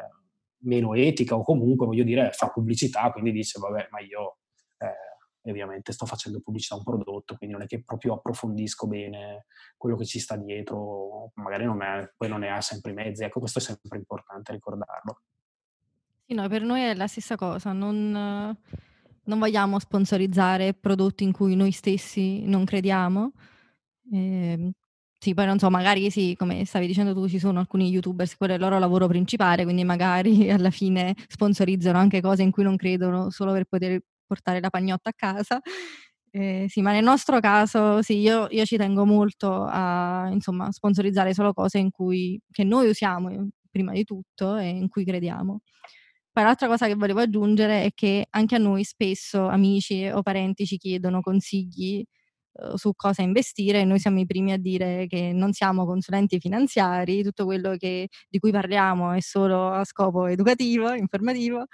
meno etica o comunque, voglio dire, fa pubblicità, quindi dice, vabbè, ma io eh, ovviamente sto facendo pubblicità a un prodotto, quindi non è che proprio approfondisco bene quello che ci sta dietro, magari non è, poi non ne ha sempre i mezzi, ecco, questo è sempre importante ricordarlo. Sì, no, per noi è la stessa cosa, non, non vogliamo sponsorizzare prodotti in cui noi stessi non crediamo. Eh, sì, poi non so, magari sì, come stavi dicendo tu, ci sono alcuni youtubers, quello è il loro lavoro principale, quindi magari alla fine sponsorizzano anche cose in cui non credono solo per poter portare la pagnotta a casa. Eh, sì, ma nel nostro caso sì, io, io, ci tengo molto a insomma, sponsorizzare solo cose in cui, che noi usiamo eh, prima di tutto e in cui crediamo. Poi l'altra cosa che volevo aggiungere è che anche a noi spesso amici o parenti ci chiedono consigli su cosa investire noi siamo i primi a dire che non siamo consulenti finanziari, tutto quello che, di cui parliamo è solo a scopo educativo, informativo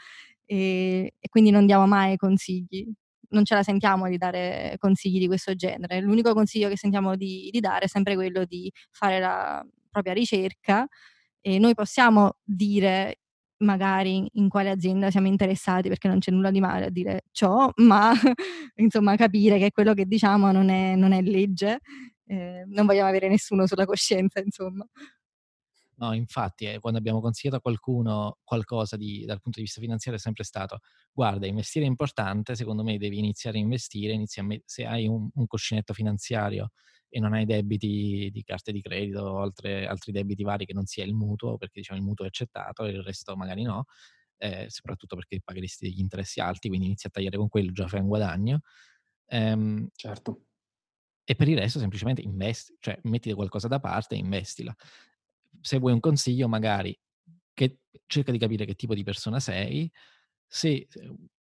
e, e quindi non diamo mai consigli non ce la sentiamo di dare consigli di questo genere. L'unico consiglio che sentiamo di, di, dare è sempre quello di fare la propria ricerca e noi possiamo dire magari in quale azienda siamo interessati perché non c'è nulla di male a dire ciò, ma insomma capire che quello che diciamo non è, non è legge, eh, non vogliamo avere nessuno sulla coscienza, insomma. No, infatti, eh, quando abbiamo consigliato a qualcuno qualcosa di, dal punto di vista finanziario è sempre stato, guarda, investire è importante, secondo me devi iniziare a investire, a me- se hai un, un cuscinetto finanziario e non hai debiti di carte di credito o altre, altri debiti vari che non sia il mutuo, perché diciamo il mutuo è accettato e il resto magari no, eh, soprattutto perché pagheresti degli interessi alti, quindi inizi a tagliare con quello, già fai un guadagno. Ehm, certo. E per il resto semplicemente investi, cioè mettiti qualcosa da parte e investila. Se vuoi un consiglio, magari che, cerca di capire che tipo di persona sei, se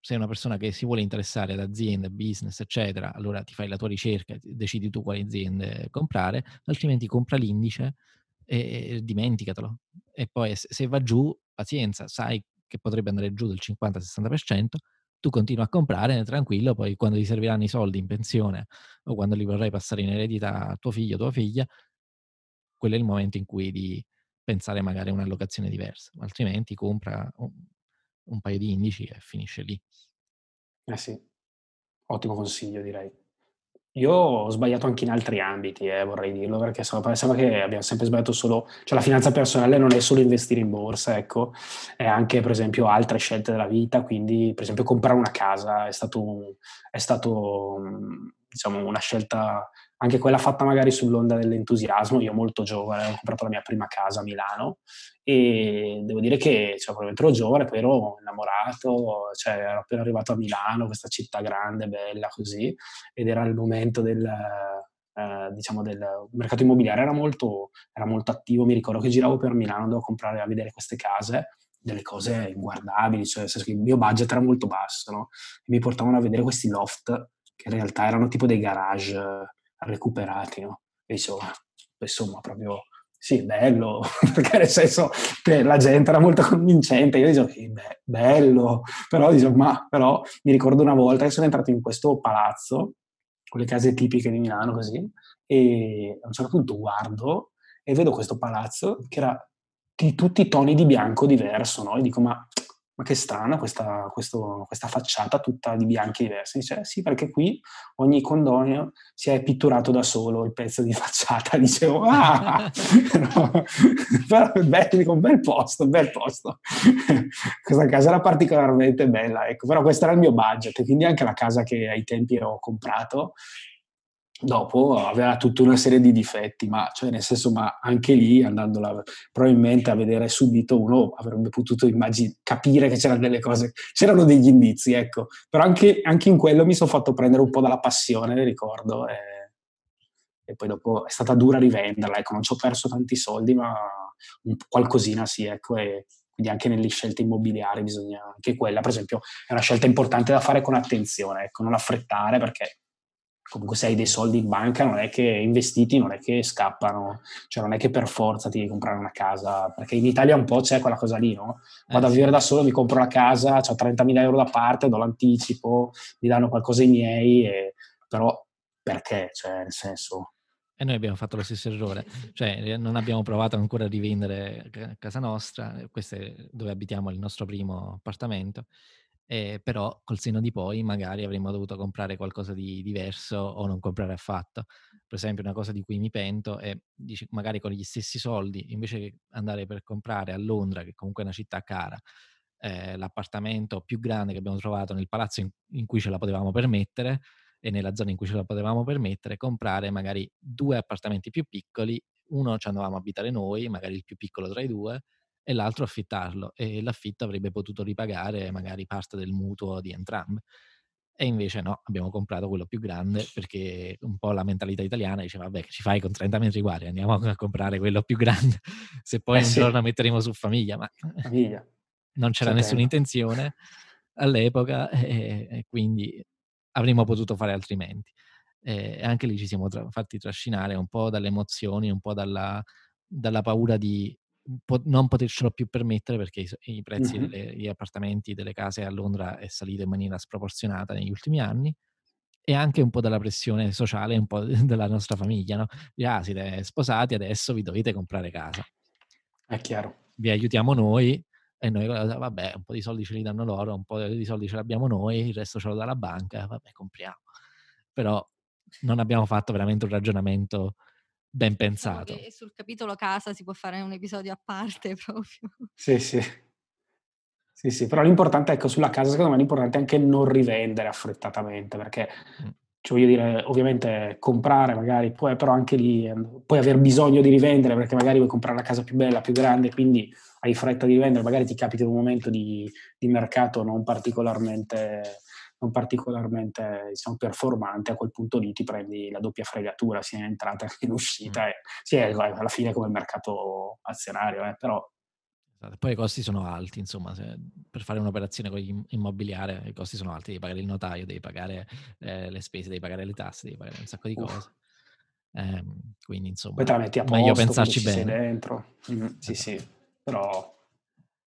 sei una persona che si vuole interessare ad aziende, business, eccetera, allora ti fai la tua ricerca, decidi tu quali aziende comprare, altrimenti compra l'indice e, e dimenticatelo. E poi se va giù, pazienza, sai che potrebbe andare giù del 50-60%, tu continui a comprare tranquillo, poi quando ti serviranno i soldi in pensione o quando li vorrai passare in eredità a tuo figlio o tua figlia, quello è il momento in cui di pensare magari a un'allocazione diversa, altrimenti compra un paio di indici e finisce lì. Eh sì, ottimo consiglio direi. Io ho sbagliato anche in altri ambiti, eh, vorrei dirlo, perché sembra che abbiamo sempre sbagliato solo, cioè la finanza personale non è solo investire in borsa, ecco, è anche per esempio altre scelte della vita, quindi per esempio comprare una casa è stato, è stato diciamo, una scelta anche quella fatta magari sull'onda dell'entusiasmo. Io molto giovane ho comprato la mia prima casa a Milano e devo dire che cioè, probabilmente ero giovane, poi ero innamorato, cioè, ero appena arrivato a Milano, questa città grande, bella così, ed era il momento del, eh, diciamo del mercato immobiliare, era molto, era molto attivo, mi ricordo che giravo per Milano, a comprare, a vedere queste case, delle cose inguardabili, cioè il mio budget era molto basso, no? mi portavano a vedere questi loft che in realtà erano tipo dei garage recuperati, no? E dicevo, insomma, proprio sì, bello, perché nel senso che la gente era molto convincente, io dicevo, sì, beh, bello, però, dicevo, ma, però mi ricordo una volta che sono entrato in questo palazzo, con le case tipiche di Milano così, e a un certo punto guardo e vedo questo palazzo che era di tutti i toni di bianco diverso, no? E dico, ma ma che strana questa, questo, questa facciata tutta di bianchi diversi. Dice, eh sì, perché qui ogni condominio si è pitturato da solo il pezzo di facciata. Dicevo, ah, no. però bello, un bel posto, un bel posto. questa casa era particolarmente bella, ecco, però questo era il mio budget, quindi anche la casa che ai tempi ho comprato dopo aveva tutta una serie di difetti, ma cioè nel senso, ma anche lì andando probabilmente a vedere subito uno avrebbe potuto immagin- capire che c'erano delle cose, c'erano degli indizi, ecco. Però anche, anche in quello mi sono fatto prendere un po' dalla passione, ricordo, e, e poi dopo è stata dura rivenderla, ecco, non ci ho perso tanti soldi, ma un, qualcosina sì, ecco, e quindi anche nelle scelte immobiliari bisogna, anche quella per esempio è una scelta importante da fare con attenzione, ecco, non affrettare perché comunque se hai dei soldi in banca non è che investiti non è che scappano, cioè non è che per forza ti devi comprare una casa, perché in Italia un po' c'è quella cosa lì, no? Vado eh, a vivere da solo, mi compro la casa, ho 30.000 euro da parte, do l'anticipo, mi danno qualcosa i miei, e... però perché? Cioè, nel senso... E noi abbiamo fatto lo stesso errore, cioè non abbiamo provato ancora a rivendere casa nostra, questo è dove abitiamo il nostro primo appartamento, eh, però col senno di poi magari avremmo dovuto comprare qualcosa di diverso o non comprare affatto. Per esempio una cosa di cui mi pento è, dici, magari con gli stessi soldi, invece che andare per comprare a Londra, che comunque è una città cara, eh, l'appartamento più grande che abbiamo trovato nel palazzo in, in cui ce la potevamo permettere e nella zona in cui ce la potevamo permettere, comprare magari due appartamenti più piccoli, uno ci andavamo a abitare noi, magari il più piccolo tra i due, e l'altro affittarlo e l'affitto avrebbe potuto ripagare magari parte del mutuo di entrambi. E invece no, abbiamo comprato quello più grande perché un po' la mentalità italiana diceva, vabbè, che ci fai con 30 metri quadri, andiamo a comprare quello più grande, se poi eh, un sì. giorno metteremo su famiglia, ma famiglia. non c'era nessuna intenzione all'epoca e, e, quindi avremmo potuto fare altrimenti. E anche lì ci siamo tra- fatti trascinare un po' dalle emozioni, un po' dalla, dalla paura di po- non potercelo più permettere perché i, i prezzi mm-hmm. degli appartamenti, delle case a Londra è salito in maniera sproporzionata negli ultimi anni e anche un po' dalla pressione sociale, un po' della nostra famiglia, no? Ah, siete sposati, adesso vi dovete comprare casa. È chiaro. Vi aiutiamo noi e noi, vabbè, un po' di soldi ce li danno loro, un po' di soldi ce l'abbiamo noi, il resto ce lo dà la banca, vabbè, compriamo. Però non abbiamo fatto veramente un ragionamento ben diciamo pensato. Diciamo sul capitolo casa si può fare un episodio a parte proprio. Sì, sì. Sì, sì, però l'importante, ecco, sulla casa secondo me l'importante è anche non rivendere affrettatamente, perché, mm. cioè, voglio dire, ovviamente comprare magari, poi però anche lì puoi aver bisogno di rivendere perché magari vuoi comprare la casa più bella, più grande, quindi hai fretta di rivendere, magari ti capita in un momento di, di mercato non particolarmente non particolarmente diciamo, performante, a quel punto lì ti prendi la doppia fregatura sia in entrata che in uscita, mm. e sì, alla fine come il mercato azionario, eh, però... Esatto, poi i costi sono alti, insomma, se, per fare un'operazione con immobiliare i costi sono alti, devi pagare il notaio, devi pagare eh, le spese, devi pagare le tasse, devi pagare un sacco di cose. Eh, quindi insomma, poi te la metti a posto, meglio pensarci bene. dentro. Mm, sì, esatto. sì, però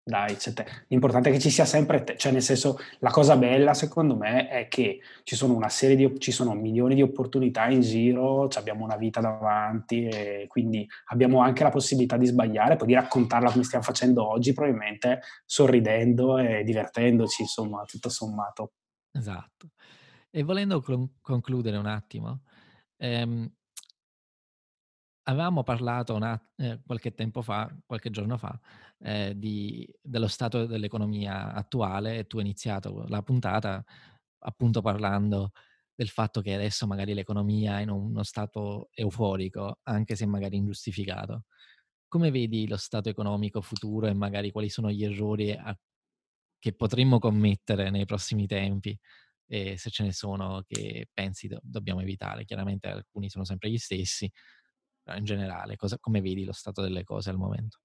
dai, c'è te. L'importante è che ci sia sempre te. Cioè, nel senso, la cosa bella, secondo me, è che ci sono una serie di, ci sono milioni di opportunità in giro, abbiamo una vita davanti e quindi abbiamo anche la possibilità di sbagliare, poi di raccontarla come stiamo facendo oggi, probabilmente sorridendo e divertendoci, insomma, tutto sommato. Esatto. E volendo concludere un attimo, ehm, Avevamo parlato una, eh, qualche tempo fa, qualche giorno fa, eh, di, dello stato dell'economia attuale e tu hai iniziato la puntata appunto parlando del fatto che adesso magari l'economia è in uno stato euforico, anche se magari ingiustificato. Come vedi lo stato economico futuro e magari quali sono gli errori a, che potremmo commettere nei prossimi tempi? E se ce ne sono che pensi do, dobbiamo evitare. Chiaramente alcuni sono sempre gli stessi, in generale, cosa, come vedi lo stato delle cose al momento?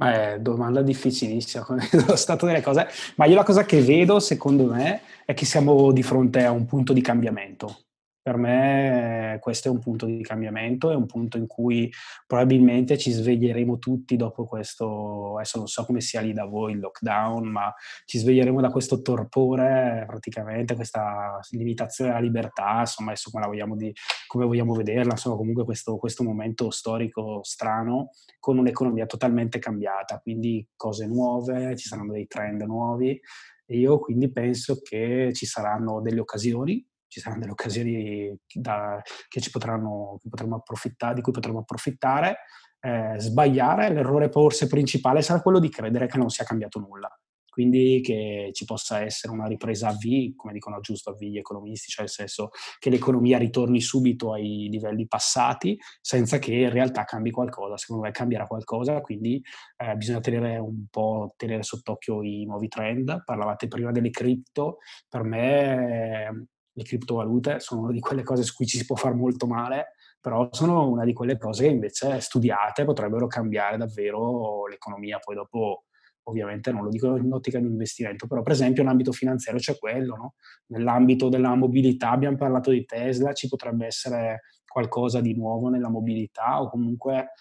Eh, domanda difficilissima, lo stato delle cose, ma io la cosa che vedo, secondo me, è che siamo di fronte a un punto di cambiamento. Per me questo è un punto di cambiamento, è un punto in cui probabilmente ci sveglieremo tutti dopo questo, adesso non so come sia lì da voi il lockdown, ma ci sveglieremo da questo torpore, praticamente questa limitazione alla libertà, insomma adesso come, vogliamo, di, come vogliamo vederla, insomma comunque questo, questo momento storico strano con un'economia totalmente cambiata, quindi cose nuove, ci saranno dei trend nuovi e io quindi penso che ci saranno delle occasioni ci saranno delle occasioni da, che ci potranno, che potremo approfittare, di cui potremo approfittare. Eh, sbagliare, l'errore forse principale sarà quello di credere che non sia cambiato nulla. Quindi che ci possa essere una ripresa a V, come dicono giusto a V gli economisti, cioè nel senso che l'economia ritorni subito ai livelli passati senza che in realtà cambi qualcosa. Secondo me cambierà qualcosa, quindi eh, bisogna tenere un po' tenere sott'occhio i nuovi trend. Parlavate prima delle cripto, per me le criptovalute sono una di quelle cose su cui ci si può fare molto male, però sono una di quelle cose che invece studiate potrebbero cambiare davvero l'economia. Poi dopo, ovviamente non lo dico in ottica di investimento, però per esempio in ambito finanziario c'è quello, no? nell'ambito della mobilità abbiamo parlato di Tesla, ci potrebbe essere qualcosa di nuovo nella mobilità o comunque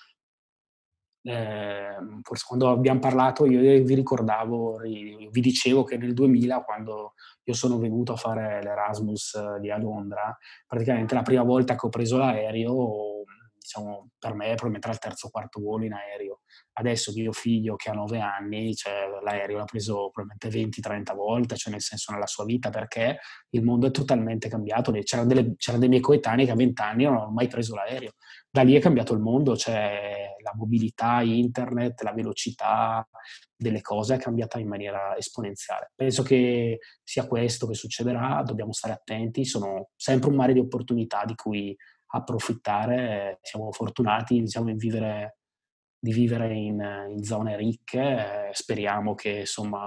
eh, forse quando abbiamo parlato io vi ricordavo, vi dicevo che nel 2000 quando io sono venuto a fare l'Erasmus di a Londra, praticamente la prima volta che ho preso l'aereo diciamo, per me probabilmente era il terzo o quarto volo in aereo. Adesso mio figlio che ha 9 anni, cioè, l'aereo l'ha preso probabilmente 20-30 volte, cioè nel senso nella sua vita, perché il mondo è totalmente cambiato. C'erano, delle, c'erano dei miei coetanei che a 20 anni non hanno mai preso l'aereo. Da lì è cambiato il mondo, cioè la mobilità, internet, la velocità delle cose è cambiata in maniera esponenziale. Penso che sia questo che succederà, dobbiamo stare attenti, sono sempre un mare di opportunità di cui approfittare. Siamo fortunati diciamo, in vivere, di vivere in, in zone ricche, speriamo che insomma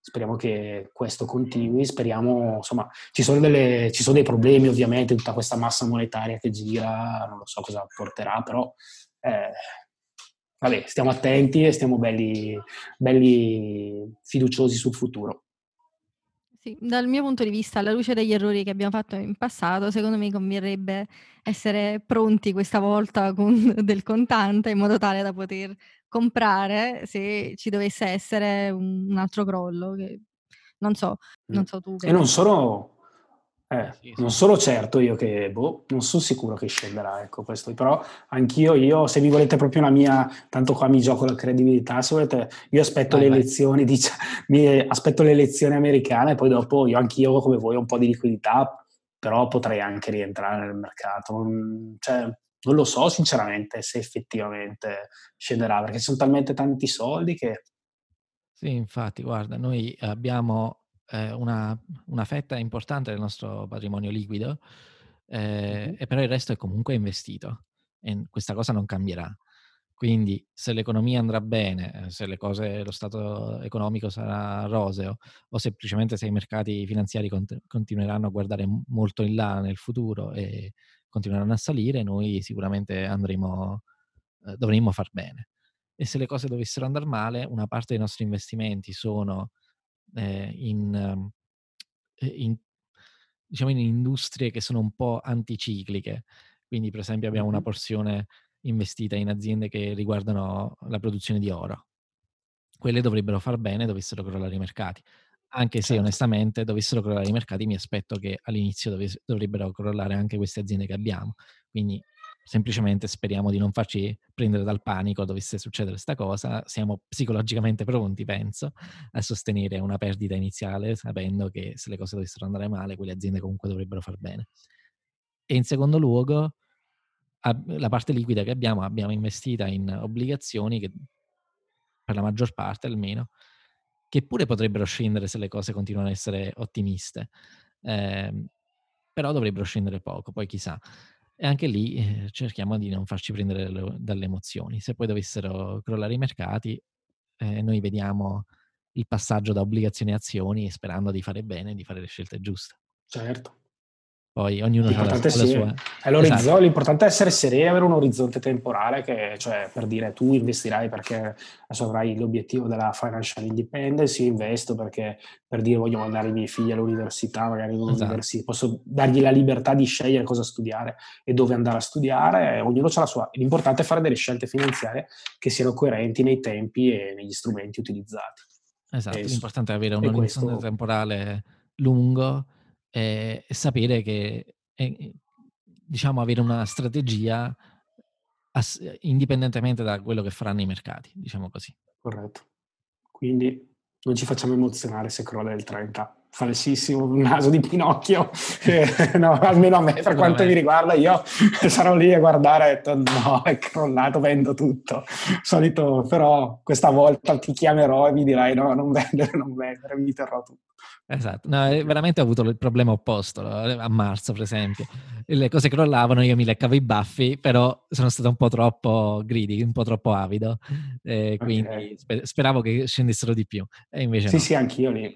speriamo che questo continui, speriamo, insomma, ci sono, delle, ci sono dei problemi ovviamente, tutta questa massa monetaria che gira, non lo so cosa porterà, però eh, vabbè, stiamo attenti e stiamo belli, belli fiduciosi sul futuro. Sì, dal mio punto di vista, alla luce degli errori che abbiamo fatto in passato, secondo me converrebbe essere pronti questa volta con del contante in modo tale da poter comprare se ci dovesse essere un, altro crollo. Che, non so, non so tu. E non solo eh, sì, non sono certo io che, boh, non sono sicuro che scenderà, ecco questo, però anch'io, io, se vi volete proprio una mia, tanto qua mi gioco la credibilità, se volete, io aspetto vai, le vai. elezioni, dic- mi, aspetto le elezioni americane e poi dopo io anch'io come voi ho un po' di liquidità, però potrei anche rientrare nel mercato, non, cioè, non lo so sinceramente se effettivamente scenderà, perché sono talmente tanti soldi che... Sì, infatti, guarda, noi abbiamo eh, una, una, fetta importante del nostro patrimonio liquido, eh, mm-hmm. e però il resto è comunque investito e questa cosa non cambierà. Quindi se l'economia andrà bene, eh, se le cose, lo stato economico sarà roseo o semplicemente se i mercati finanziari cont- continueranno a guardare molto in là nel futuro e continueranno a salire, noi sicuramente andremo, eh, dovremmo far bene. E se le cose dovessero andare male, una parte dei nostri investimenti sono eh, in, ehm, in, diciamo in industrie che sono un po' anticicliche. Quindi, per esempio, abbiamo una porzione investita in aziende che riguardano la produzione di oro. Quelle dovrebbero far bene, dovessero crollare i mercati. Anche se certo. onestamente dovessero crollare i mercati, mi aspetto che all'inizio dov- dovrebbero crollare anche queste aziende che abbiamo. Quindi semplicemente speriamo di non farci prendere dal panico dovesse succedere questa cosa. Siamo psicologicamente pronti, penso, a sostenere una perdita iniziale, sapendo che se le cose dovessero andare male, quelle aziende comunque dovrebbero far bene. E in secondo luogo, la parte liquida che abbiamo, abbiamo investita in obbligazioni che, per la maggior parte almeno, che pure potrebbero scendere se le cose continuano a essere ottimiste. Eh, però dovrebbero scendere poco, poi chissà. E anche lì eh, cerchiamo di non farci prendere le, dalle emozioni. Se poi dovessero crollare i mercati, eh, noi vediamo il passaggio da obbligazioni a azioni sperando di fare bene, di fare le scelte giuste. Certo. Poi ognuno ha la, sì. sua... È esatto. L'importante è essere sereni, avere un orizzonte temporale che, cioè, per dire tu investirai perché adesso avrai l'obiettivo della financial independence, io investo perché per dire voglio mandare i miei figli all'università, magari esatto. posso dargli la libertà di scegliere cosa studiare e dove andare a studiare, ognuno ha la sua. L'importante è fare delle scelte finanziarie che siano coerenti nei tempi e negli strumenti utilizzati. Esatto, e l'importante è avere un orizzonte questo... temporale lungo e sapere che, eh, diciamo, avere una strategia ass- indipendentemente da quello che faranno i mercati, diciamo così. Corretto. Quindi non ci facciamo emozionare se crolla il 30 falsissimo naso di Pinocchio, eh, no, almeno a me per quanto mi riguarda, io sarò lì a guardare e detto no, è crollato, vendo tutto. Solito, però questa volta ti chiamerò e mi dirai no, non vendere, non vendere, mi terrò tutto. Esatto, no, veramente ho avuto il problema opposto a marzo, per esempio. Le cose crollavano, io mi leccavo i baffi, però sono stato un po' troppo greedy, un po' troppo avido, eh, quindi okay. speravo che scendessero di più. E invece sì, no. sì, anch'io lì.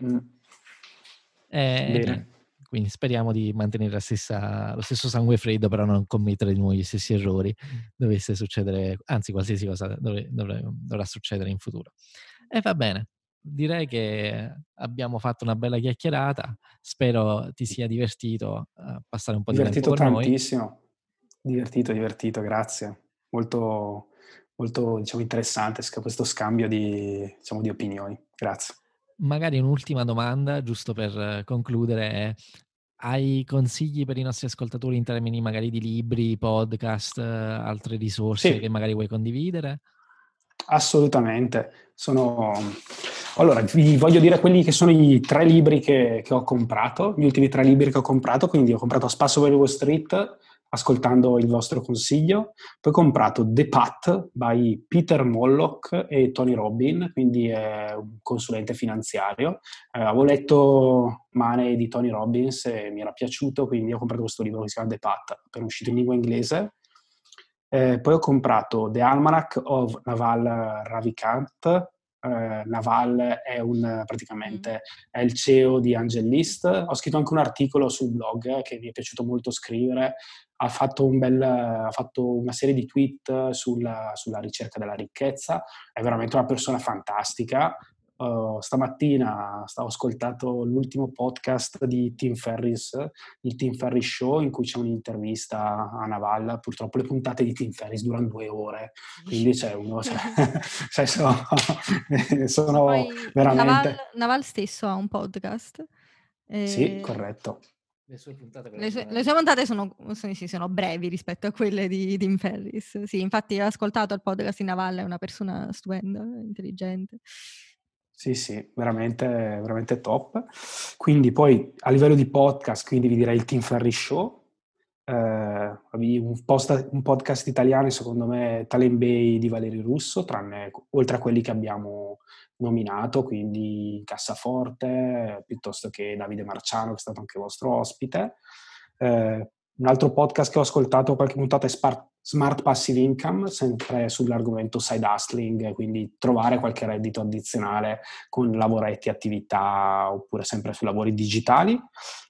Eh, quindi speriamo di mantenere stessa, lo stesso sangue freddo, però non commettere di nuovo gli stessi errori. Dovesse succedere, anzi, qualsiasi cosa dovre, dovre, dovrà succedere in futuro. E va bene direi che abbiamo fatto una bella chiacchierata. Spero ti sia divertito a passare un po' divertito di tempo con tantissimo. noi. Divertito, divertito, grazie. Molto, molto diciamo, interessante questo scambio di, diciamo, di opinioni. Grazie. Magari un'ultima domanda, giusto per concludere. Hai consigli per i nostri ascoltatori in termini magari di libri, podcast, altre risorse sì. che magari vuoi condividere? Assolutamente. Sono... Allora, vi voglio dire quelli che sono i tre libri che, che, ho comprato, gli ultimi tre libri che ho comprato, quindi ho comprato A Spasso per Wall Street, ascoltando il vostro consiglio, poi ho comprato The Path by Peter Mollock e Tony Robbin, quindi è un consulente finanziario. Eh, avevo letto Money di Tony Robbins e mi era piaciuto, quindi ho comprato questo libro che si chiama The Path, appena uscito in lingua inglese eh, poi ho comprato The Almanac of Naval Ravikant, eh, Naval è un, praticamente è il CEO di AngelList. Ho scritto anche un articolo sul blog che mi è piaciuto molto scrivere. Ha fatto, un bel, ha fatto una serie di tweet sulla, sulla ricerca della ricchezza. È veramente una persona fantastica. Uh, stamattina ho ascoltato l'ultimo podcast di Tim Ferris, il Tim Ferris Show, in cui c'è un'intervista a Naval. Purtroppo le puntate di Tim Ferris durano due ore, quindi c'è uno. Cioè, cioè sono, sono veramente. Naval, Naval, stesso ha un podcast. E... Sì, corretto. Le sue puntate, le sue, le sue puntate sono, sono, sì, sono, brevi rispetto a quelle di Tim Ferris. Sì, infatti ho ascoltato il podcast di Naval, è una persona stupenda, intelligente. Sì, sì, veramente, veramente top. Quindi poi a livello di podcast, quindi vi direi il Team Ferry Show, eh, un, post, un, podcast italiano, secondo me, Talent Bay di Valerio Russo, tranne, oltre a quelli che abbiamo nominato, quindi Cassaforte, piuttosto che Davide Marciano, che è stato anche vostro ospite. Eh, un altro podcast che ho ascoltato qualche puntata è Spark Smart Passive Income, sempre sull'argomento side hustling, quindi trovare qualche reddito addizionale con lavoretti, attività oppure sempre su lavori digitali.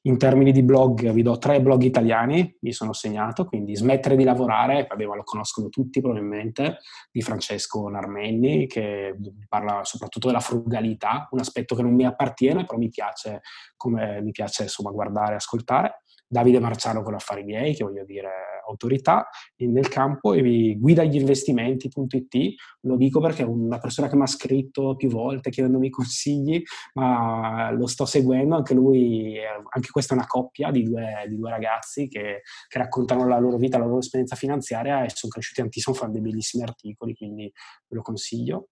In termini di blog vi do tre blog italiani, mi sono segnato, quindi Smettere di lavorare, vabbè, ma lo conoscono tutti probabilmente, di Francesco Narmenni, che parla soprattutto della frugalità, un aspetto che non mi appartiene, però mi piace, come mi piace insomma guardare ascoltare. Davide Marciano con Affari Miei, che voglio dire autorità nel campo, e vi guida gli investimenti.it. Lo dico perché è una persona che mi ha scritto più volte chiedendomi consigli, ma lo sto seguendo. Anche lui, anche questa è una coppia di due, di due ragazzi che, che, raccontano la loro vita, la loro esperienza finanziaria e sono cresciuti tantissimo, fanno dei bellissimi articoli, quindi ve lo consiglio.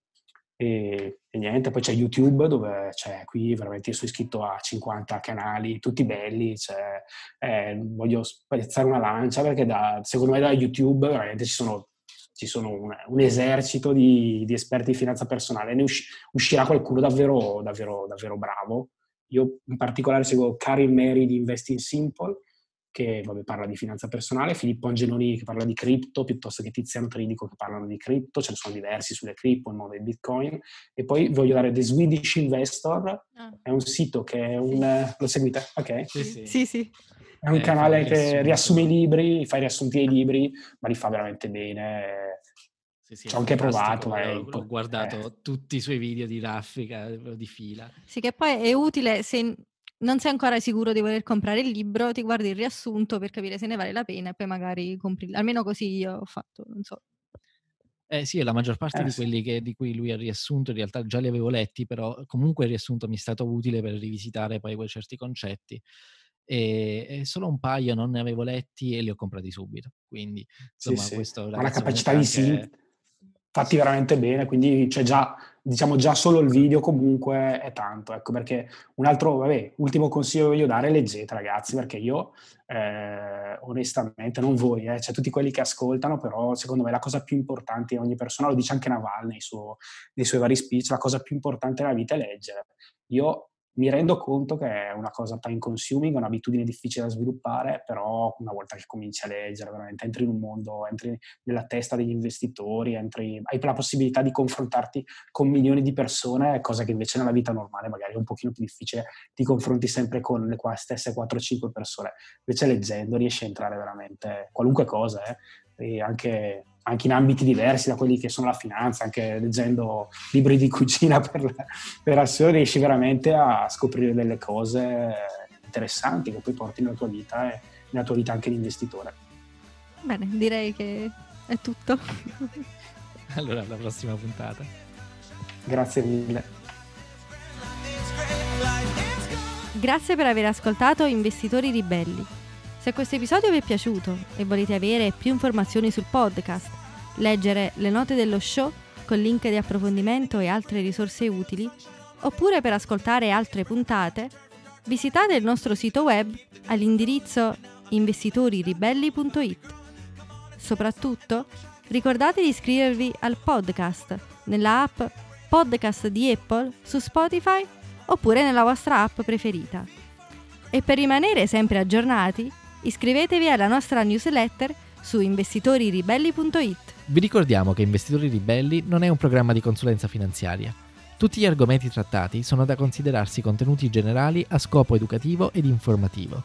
E, e, niente, poi c'è YouTube dove c'è qui veramente io sono iscritto a 50 canali, tutti belli, eh, voglio spezzare una lancia perché da, secondo me da YouTube veramente ci sono, ci sono un, un, esercito di, di, esperti di finanza personale, ne usci, uscirà qualcuno davvero, davvero, davvero bravo. Io in particolare seguo Karin Mary di Investing Simple, che vabbè, parla di finanza personale, Filippo Angeloni che parla di cripto, piuttosto che Tiziano Tridico che parlano di cripto, ce ne sono diversi sulle cripto, il mondo del bitcoin. E poi voglio dare The Swedish Investor, ah. è un sito che è un... Sì. Lo seguite? Ok. Sì, sì. sì, sì. È un eh, canale che riassume i libri, fa i riassunti ai libri, ma li fa veramente bene. Sì, sì, Ci ho anche provato. Ho, eh, ho guardato eh. tutti i suoi video di raffica, di fila. Sì, che poi è utile se non sei ancora sicuro di voler comprare il libro, ti guardi il riassunto per capire se ne vale la pena e poi magari compri. Almeno così io ho fatto, non so. Eh sì, la maggior parte eh, di quelli che, di cui lui ha riassunto in realtà già li avevo letti, però comunque il riassunto mi è stato utile per rivisitare poi quei certi concetti. E, e solo un paio non ne avevo letti e li ho comprati subito. Quindi, insomma, sì, sì. questo... Ma la capacità di sì fatti veramente bene, quindi c'è già, diciamo già solo il video comunque è tanto, ecco perché un altro, vabbè, ultimo consiglio che voglio dare, leggete ragazzi, perché io eh, onestamente, non voi, eh, cioè tutti quelli che ascoltano, però secondo me la cosa più importante in ogni persona, lo dice anche Naval nei, suo, nei suoi vari speech, la cosa più importante nella vita è leggere. Io mi rendo conto che è una cosa time consuming, un'abitudine difficile da sviluppare, però una volta che cominci a leggere, veramente entri in un mondo, entri nella testa degli investitori, entri, hai la possibilità di confrontarti con milioni di persone, cosa che invece nella vita normale magari è un pochino più difficile, ti confronti sempre con le stesse 4-5 persone. Invece leggendo riesci a entrare veramente qualunque cosa, eh, e anche anche in ambiti diversi da quelli che sono la finanza, anche leggendo libri di cucina per, per azione, riesci veramente a scoprire delle cose interessanti che poi porti nella tua vita e nella tua vita anche di investitore. Bene, direi che è tutto. allora, alla prossima puntata. Grazie mille. Grazie per aver ascoltato Investitori Ribelli. Se questo episodio vi è piaciuto e volete avere più informazioni sul podcast, leggere le note dello show con link di approfondimento e altre risorse utili, oppure per ascoltare altre puntate, visitate il nostro sito web all'indirizzo investitoriribelli.it. Soprattutto, ricordate di iscrivervi al podcast nella app Podcast di Apple su Spotify oppure nella vostra app preferita. E per rimanere sempre aggiornati, Iscrivetevi alla nostra newsletter su investitoriribelli.it. Vi ricordiamo che Investitori Ribelli non è un programma di consulenza finanziaria. Tutti gli argomenti trattati sono da considerarsi contenuti generali a scopo educativo ed informativo.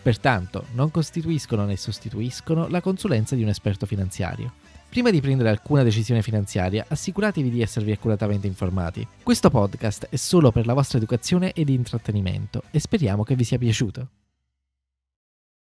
Pertanto, non costituiscono né sostituiscono la consulenza di un esperto finanziario. Prima di prendere alcuna decisione finanziaria, assicuratevi di esservi accuratamente informati. Questo podcast è solo per la vostra educazione ed intrattenimento e speriamo che vi sia piaciuto.